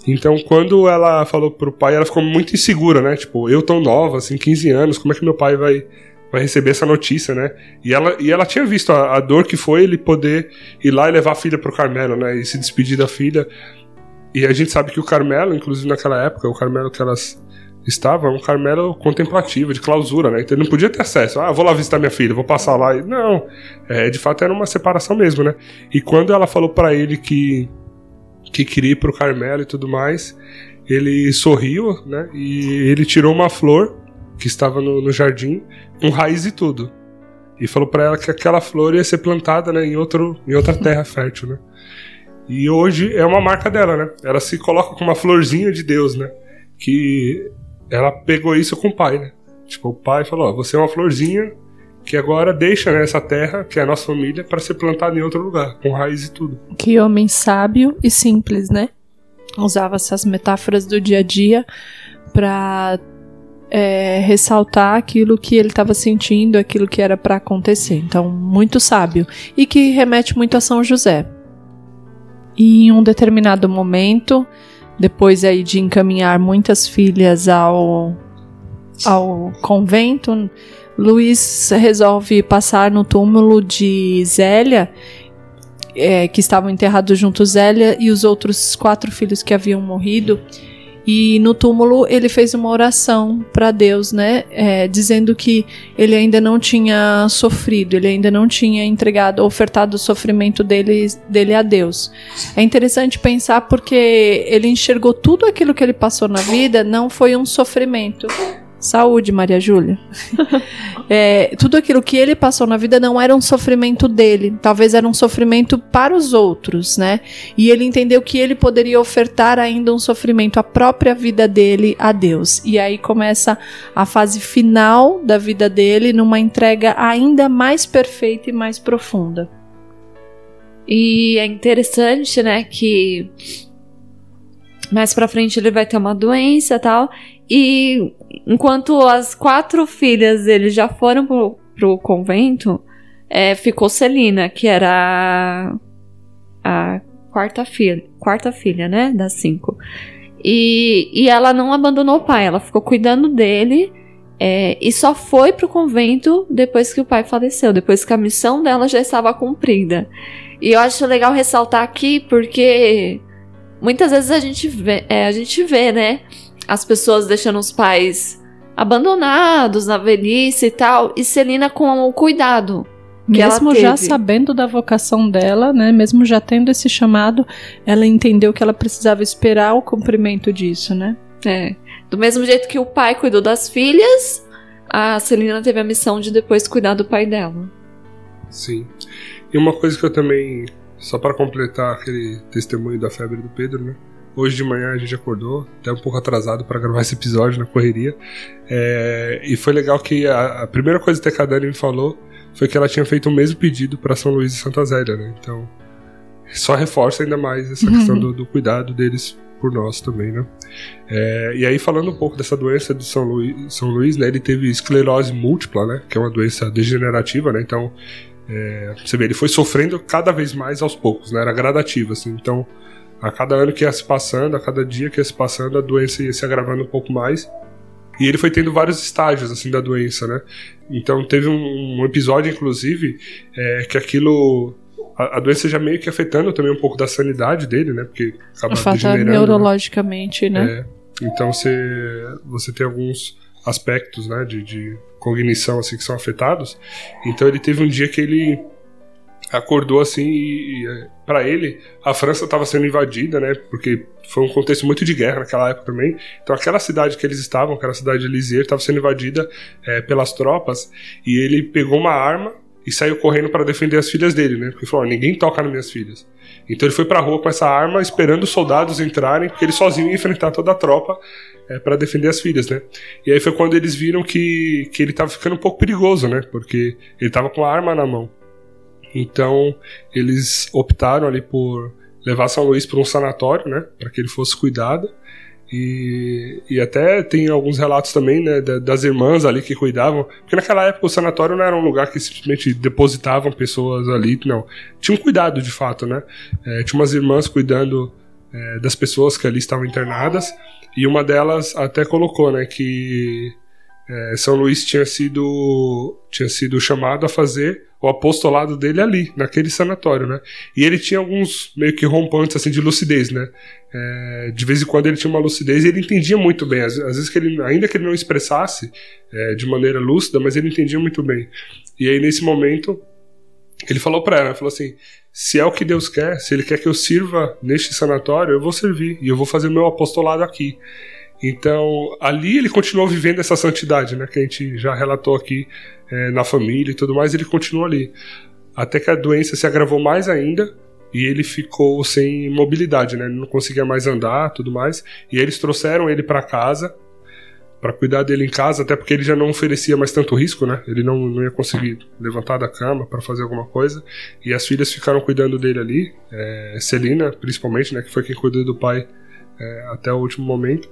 Então, quando ela falou pro pai, ela ficou muito insegura, né? Tipo, eu tão nova, assim, 15 anos, como é que meu pai vai, vai receber essa notícia, né? E ela, e ela tinha visto a, a dor que foi ele poder ir lá e levar a filha pro Carmelo, né? E se despedir da filha. E a gente sabe que o Carmelo, inclusive naquela época, o Carmelo que elas estavam, é um Carmelo contemplativo, de clausura, né? Então ele não podia ter acesso. Ah, vou lá visitar minha filha, vou passar lá. Não, é, de fato era uma separação mesmo, né? E quando ela falou para ele que, que queria ir pro Carmelo e tudo mais, ele sorriu, né? E ele tirou uma flor que estava no, no jardim, com raiz e tudo. E falou para ela que aquela flor ia ser plantada né, em, outro, em outra terra fértil, né? E hoje é uma marca dela, né? Ela se coloca com uma florzinha de Deus, né? Que ela pegou isso com o pai, né? Tipo, o pai falou: Ó, você é uma florzinha que agora deixa né, essa terra, que é a nossa família, para ser plantada em outro lugar, com raiz e tudo. Que homem sábio e simples, né? Usava essas metáforas do dia a dia para é, ressaltar aquilo que ele estava sentindo, aquilo que era para acontecer. Então, muito sábio. E que remete muito a São José. E em um determinado momento, depois aí de encaminhar muitas filhas ao, ao convento, Luiz resolve passar no túmulo de Zélia, é, que estavam enterrados junto Zélia e os outros quatro filhos que haviam morrido. E no túmulo ele fez uma oração para Deus, né? É, dizendo que ele ainda não tinha sofrido, ele ainda não tinha entregado, ofertado o sofrimento dele, dele a Deus. É interessante pensar porque ele enxergou tudo aquilo que ele passou na vida, não foi um sofrimento, Saúde, Maria Júlia. é, tudo aquilo que ele passou na vida não era um sofrimento dele, talvez era um sofrimento para os outros, né? E ele entendeu que ele poderia ofertar ainda um sofrimento, a própria vida dele a Deus. E aí começa a fase final da vida dele numa entrega ainda mais perfeita e mais profunda. E é interessante, né, que mais pra frente ele vai ter uma doença tal. E enquanto as quatro filhas dele já foram pro, pro convento, é, ficou Celina, que era a, a quarta filha, quarta filha, né, das cinco. E, e ela não abandonou o pai, ela ficou cuidando dele é, e só foi pro convento depois que o pai faleceu, depois que a missão dela já estava cumprida. E eu acho legal ressaltar aqui porque muitas vezes a gente vê, é, a gente vê, né? as pessoas deixando os pais abandonados na velhice e tal, e Celina com o cuidado. Que mesmo já sabendo da vocação dela, né, mesmo já tendo esse chamado, ela entendeu que ela precisava esperar o cumprimento disso, né? É. Do mesmo jeito que o pai cuidou das filhas, a Celina teve a missão de depois cuidar do pai dela. Sim. E uma coisa que eu também, só para completar aquele testemunho da febre do Pedro, né? Hoje de manhã a gente acordou, até um pouco atrasado para gravar esse episódio na correria. É, e foi legal que a, a, primeira coisa que a Dani me falou foi que ela tinha feito o mesmo pedido para São Luís e Santa Zélia, né? Então, só reforça ainda mais essa questão do, do cuidado deles por nós também, né? É, e aí, falando um pouco dessa doença de São Luís, São Luís, né? Ele teve esclerose múltipla, né? Que é uma doença degenerativa, né? Então, é, você vê, ele foi sofrendo cada vez mais aos poucos, né? Era gradativo, assim. Então, a cada ano que ia se passando, a cada dia que ia se passando, a doença ia se agravando um pouco mais. E ele foi tendo vários estágios, assim, da doença, né? Então, teve um, um episódio, inclusive, é, que aquilo a, a, doença já meio que afetando também um pouco da sanidade dele, né? Porque acaba Afeta né? neurologicamente, né? né? É, então você, você tem alguns aspectos, né, de, de cognição assim que são afetados. Então ele teve um dia que ele acordou assim e, é, para ele a França estava sendo invadida, né? Porque foi um contexto muito de guerra naquela época também. Então aquela cidade que eles estavam, aquela cidade de Lisieux, estava sendo invadida é, pelas tropas e ele pegou uma arma e saiu correndo para defender as filhas dele, né? Porque falou: ninguém toca nas minhas filhas. Então ele foi para a rua com essa arma, esperando os soldados entrarem, porque ele sozinho ia enfrentar toda a tropa é, para defender as filhas, né? E aí foi quando eles viram que, que ele estava ficando um pouco perigoso, né? Porque ele estava com a arma na mão. Então eles optaram ali por levar São Luís para um sanatório, né? Para que ele fosse cuidado. E, e até tem alguns relatos também né, das irmãs ali que cuidavam, porque naquela época o sanatório não era um lugar que simplesmente depositavam pessoas ali, não. Tinha um cuidado de fato, né? É, tinha umas irmãs cuidando é, das pessoas que ali estavam internadas, e uma delas até colocou, né, que é, São Luís tinha sido, tinha sido chamado a fazer o apostolado dele ali, naquele sanatório, né? E ele tinha alguns meio que rompantes assim de lucidez, né? É, de vez em quando ele tinha uma lucidez e ele entendia muito bem. Às, às vezes que ele, ainda que ele não expressasse é, de maneira lúcida, mas ele entendia muito bem. E aí nesse momento ele falou para ela, falou assim: se é o que Deus quer, se Ele quer que eu sirva neste sanatório, eu vou servir e eu vou fazer meu apostolado aqui. Então, ali ele continuou vivendo essa santidade, né, que a gente já relatou aqui é, na família e tudo mais, ele continuou ali. Até que a doença se agravou mais ainda e ele ficou sem mobilidade, né, ele não conseguia mais andar tudo mais. E eles trouxeram ele para casa para cuidar dele em casa, até porque ele já não oferecia mais tanto risco, né? Ele não, não ia conseguir levantar da cama para fazer alguma coisa. E as filhas ficaram cuidando dele ali, é, Celina, principalmente, né? Que foi quem cuidou do pai é, até o último momento.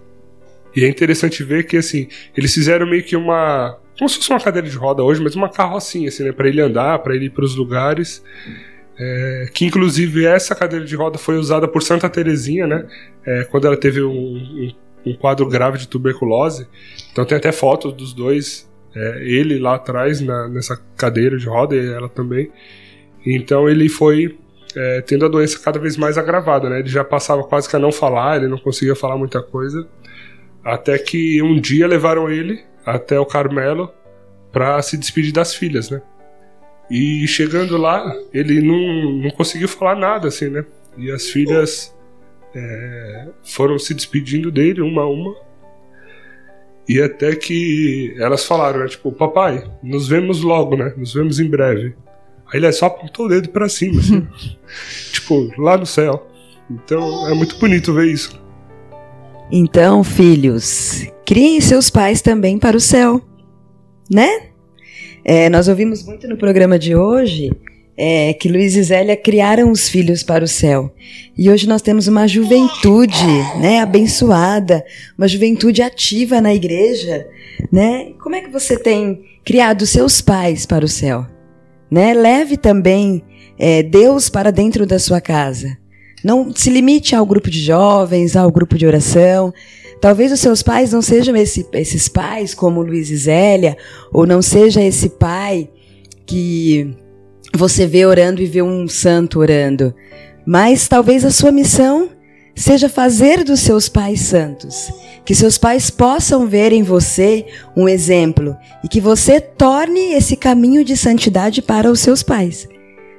E é interessante ver que, assim, eles fizeram meio que uma. Como se fosse uma cadeira de roda hoje, mas uma carrocinha, assim, né? Pra ele andar, para ele ir para os lugares. É, que inclusive essa cadeira de roda foi usada por Santa Terezinha, né? É, quando ela teve um, um, um, quadro grave de tuberculose. Então tem até fotos dos dois, é, ele lá atrás na, nessa cadeira de roda e ela também. Então ele foi é, tendo a doença cada vez mais agravada, né? Ele já passava quase que a não falar, ele não conseguia falar muita coisa. Até que um dia levaram ele até o Carmelo para se despedir das filhas, né? E chegando lá, ele não, não conseguiu falar nada, assim, né? E as filhas é, foram se despedindo dele uma a uma. E até que elas falaram, né? Tipo, papai, nos vemos logo, né? Nos vemos em breve. Aí ele só apontou o dedo para cima, assim. tipo, lá no céu. Então é muito bonito ver isso. Então, filhos, criem seus pais também para o céu, né? É, nós ouvimos muito no programa de hoje é, que Luiz e Zélia criaram os filhos para o céu. E hoje nós temos uma juventude, né, abençoada, uma juventude ativa na igreja, né? Como é que você tem criado seus pais para o céu? Né? Leve também é, Deus para dentro da sua casa. Não se limite ao grupo de jovens, ao grupo de oração. Talvez os seus pais não sejam esse, esses pais como Luiz e Zélia, ou não seja esse pai que você vê orando e vê um santo orando. Mas talvez a sua missão seja fazer dos seus pais santos. Que seus pais possam ver em você um exemplo e que você torne esse caminho de santidade para os seus pais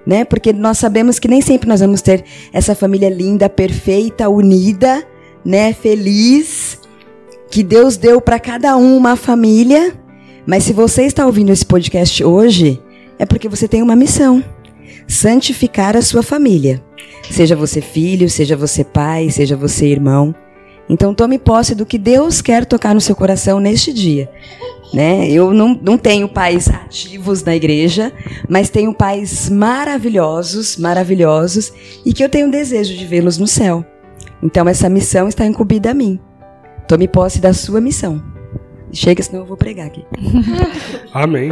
né? Porque nós sabemos que nem sempre nós vamos ter essa família linda, perfeita, unida, né? Feliz, que Deus deu para cada um uma família. Mas se você está ouvindo esse podcast hoje, é porque você tem uma missão: santificar a sua família. Seja você filho, seja você pai, seja você irmão. Então tome posse do que Deus quer tocar no seu coração neste dia. Né? Eu não, não tenho pais ativos na igreja, mas tenho pais maravilhosos, maravilhosos, e que eu tenho desejo de vê-los no céu. Então essa missão está incumbida a mim. Tome posse da sua missão. Chega, senão eu vou pregar aqui. Amém.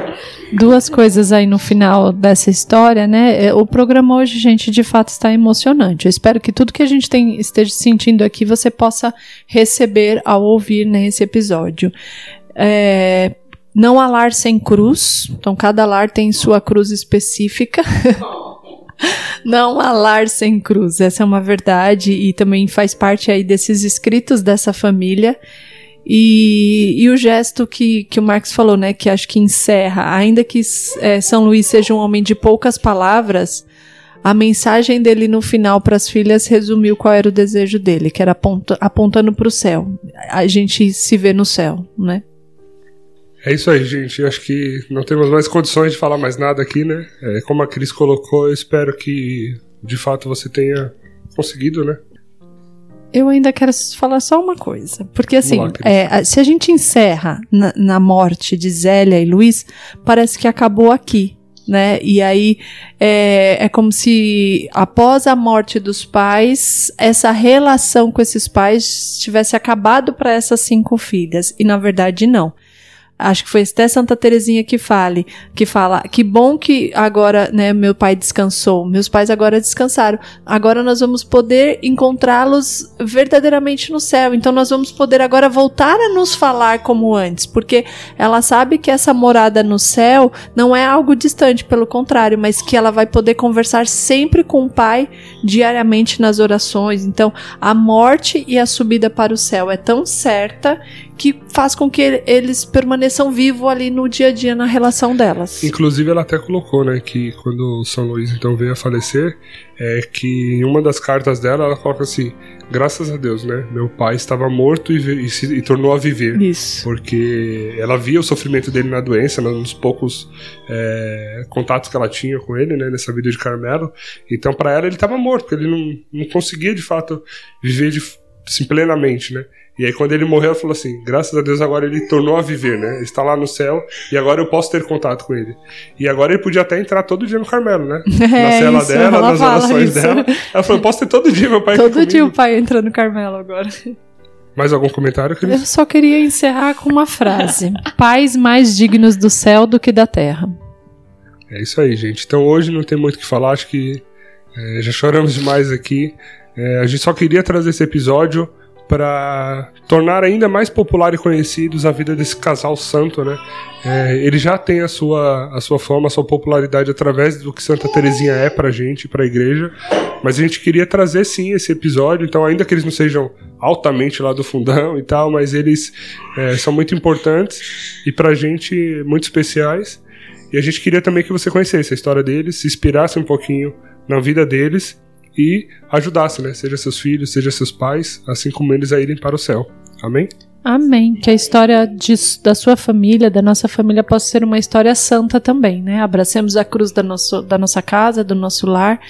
Duas coisas aí no final dessa história, né? É, o programa hoje, gente, de fato está emocionante. Eu espero que tudo que a gente tem, esteja sentindo aqui você possa receber ao ouvir nesse episódio. É, não há lar sem cruz, então cada lar tem sua cruz específica. Não há lar sem cruz, essa é uma verdade e também faz parte aí desses escritos dessa família. E, e o gesto que, que o Marx falou, né, que acho que encerra, ainda que é, São Luís seja um homem de poucas palavras, a mensagem dele no final para as filhas resumiu qual era o desejo dele, que era aponta, apontando para o céu. A gente se vê no céu, né? É isso aí, gente. Eu acho que não temos mais condições de falar mais nada aqui, né? É, como a Cris colocou, eu espero que de fato você tenha conseguido, né? Eu ainda quero falar só uma coisa. Porque, assim, lá, é, se a gente encerra na, na, morte de Zélia e Luiz, parece que acabou aqui. Né? E aí é, é como se após a morte dos pais, essa relação com esses pais tivesse acabado para essas cinco filhas. E na verdade, não acho que foi até Santa Terezinha que fale, que fala, que bom que agora, né, meu pai descansou, meus pais agora descansaram. Agora nós vamos poder encontrá-los verdadeiramente no céu. Então nós vamos poder agora voltar a nos falar como antes, porque ela sabe que essa morada no céu não é algo distante, pelo contrário, mas que ela vai poder conversar sempre com o pai diariamente nas orações. Então, a morte e a subida para o céu é tão certa que faz com que eles permaneçam vivos ali no dia a dia na relação delas. Inclusive ela até colocou, né, que quando São Luís então veio a falecer, é que em uma das cartas dela ela coloca assim: graças a Deus, né, meu pai estava morto e, e se e tornou a viver. Isso. Porque ela via o sofrimento dele na doença, nos poucos é, contatos que ela tinha com ele, né, nessa vida de Carmelo. Então para ela ele estava morto, porque ele não, não conseguia de fato viver de, assim, plenamente, né. E aí, quando ele morreu, ela falou assim: graças a Deus, agora ele tornou a viver, né? Ele está lá no céu e agora eu posso ter contato com ele. E agora ele podia até entrar todo dia no Carmelo, né? É, na cela isso, dela, nas orações isso. dela. Ela falou: eu posso ter todo dia meu pai Todo dia o pai entra no Carmelo agora. Mais algum comentário, Cris? Eu só queria encerrar com uma frase: Pais mais dignos do céu do que da terra. É isso aí, gente. Então hoje não tem muito o que falar, acho que é, já choramos demais aqui. É, a gente só queria trazer esse episódio para tornar ainda mais popular e conhecidos a vida desse casal santo, né? É, ele já tem a sua, a sua fama, a sua popularidade através do que Santa Terezinha é pra gente, pra igreja. Mas a gente queria trazer sim esse episódio, então ainda que eles não sejam altamente lá do fundão e tal, mas eles é, são muito importantes e pra gente muito especiais. E a gente queria também que você conhecesse a história deles, se inspirasse um pouquinho na vida deles e ajudasse, né? Seja seus filhos, seja seus pais, assim como eles a irem para o céu. Amém? Amém. Que a história de, da sua família, da nossa família, possa ser uma história santa também, né? Abracemos a cruz da, nosso, da nossa casa, do nosso lar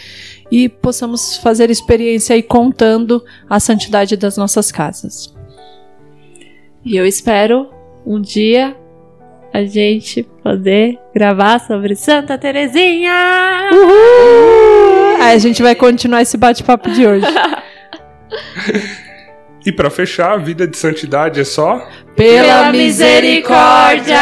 e possamos fazer experiência aí contando a santidade das nossas casas. E eu espero um dia a gente poder gravar sobre Santa Terezinha. Uhul! Aí a gente vai continuar esse bate-papo de hoje. e para fechar, a vida de santidade é só pela misericórdia.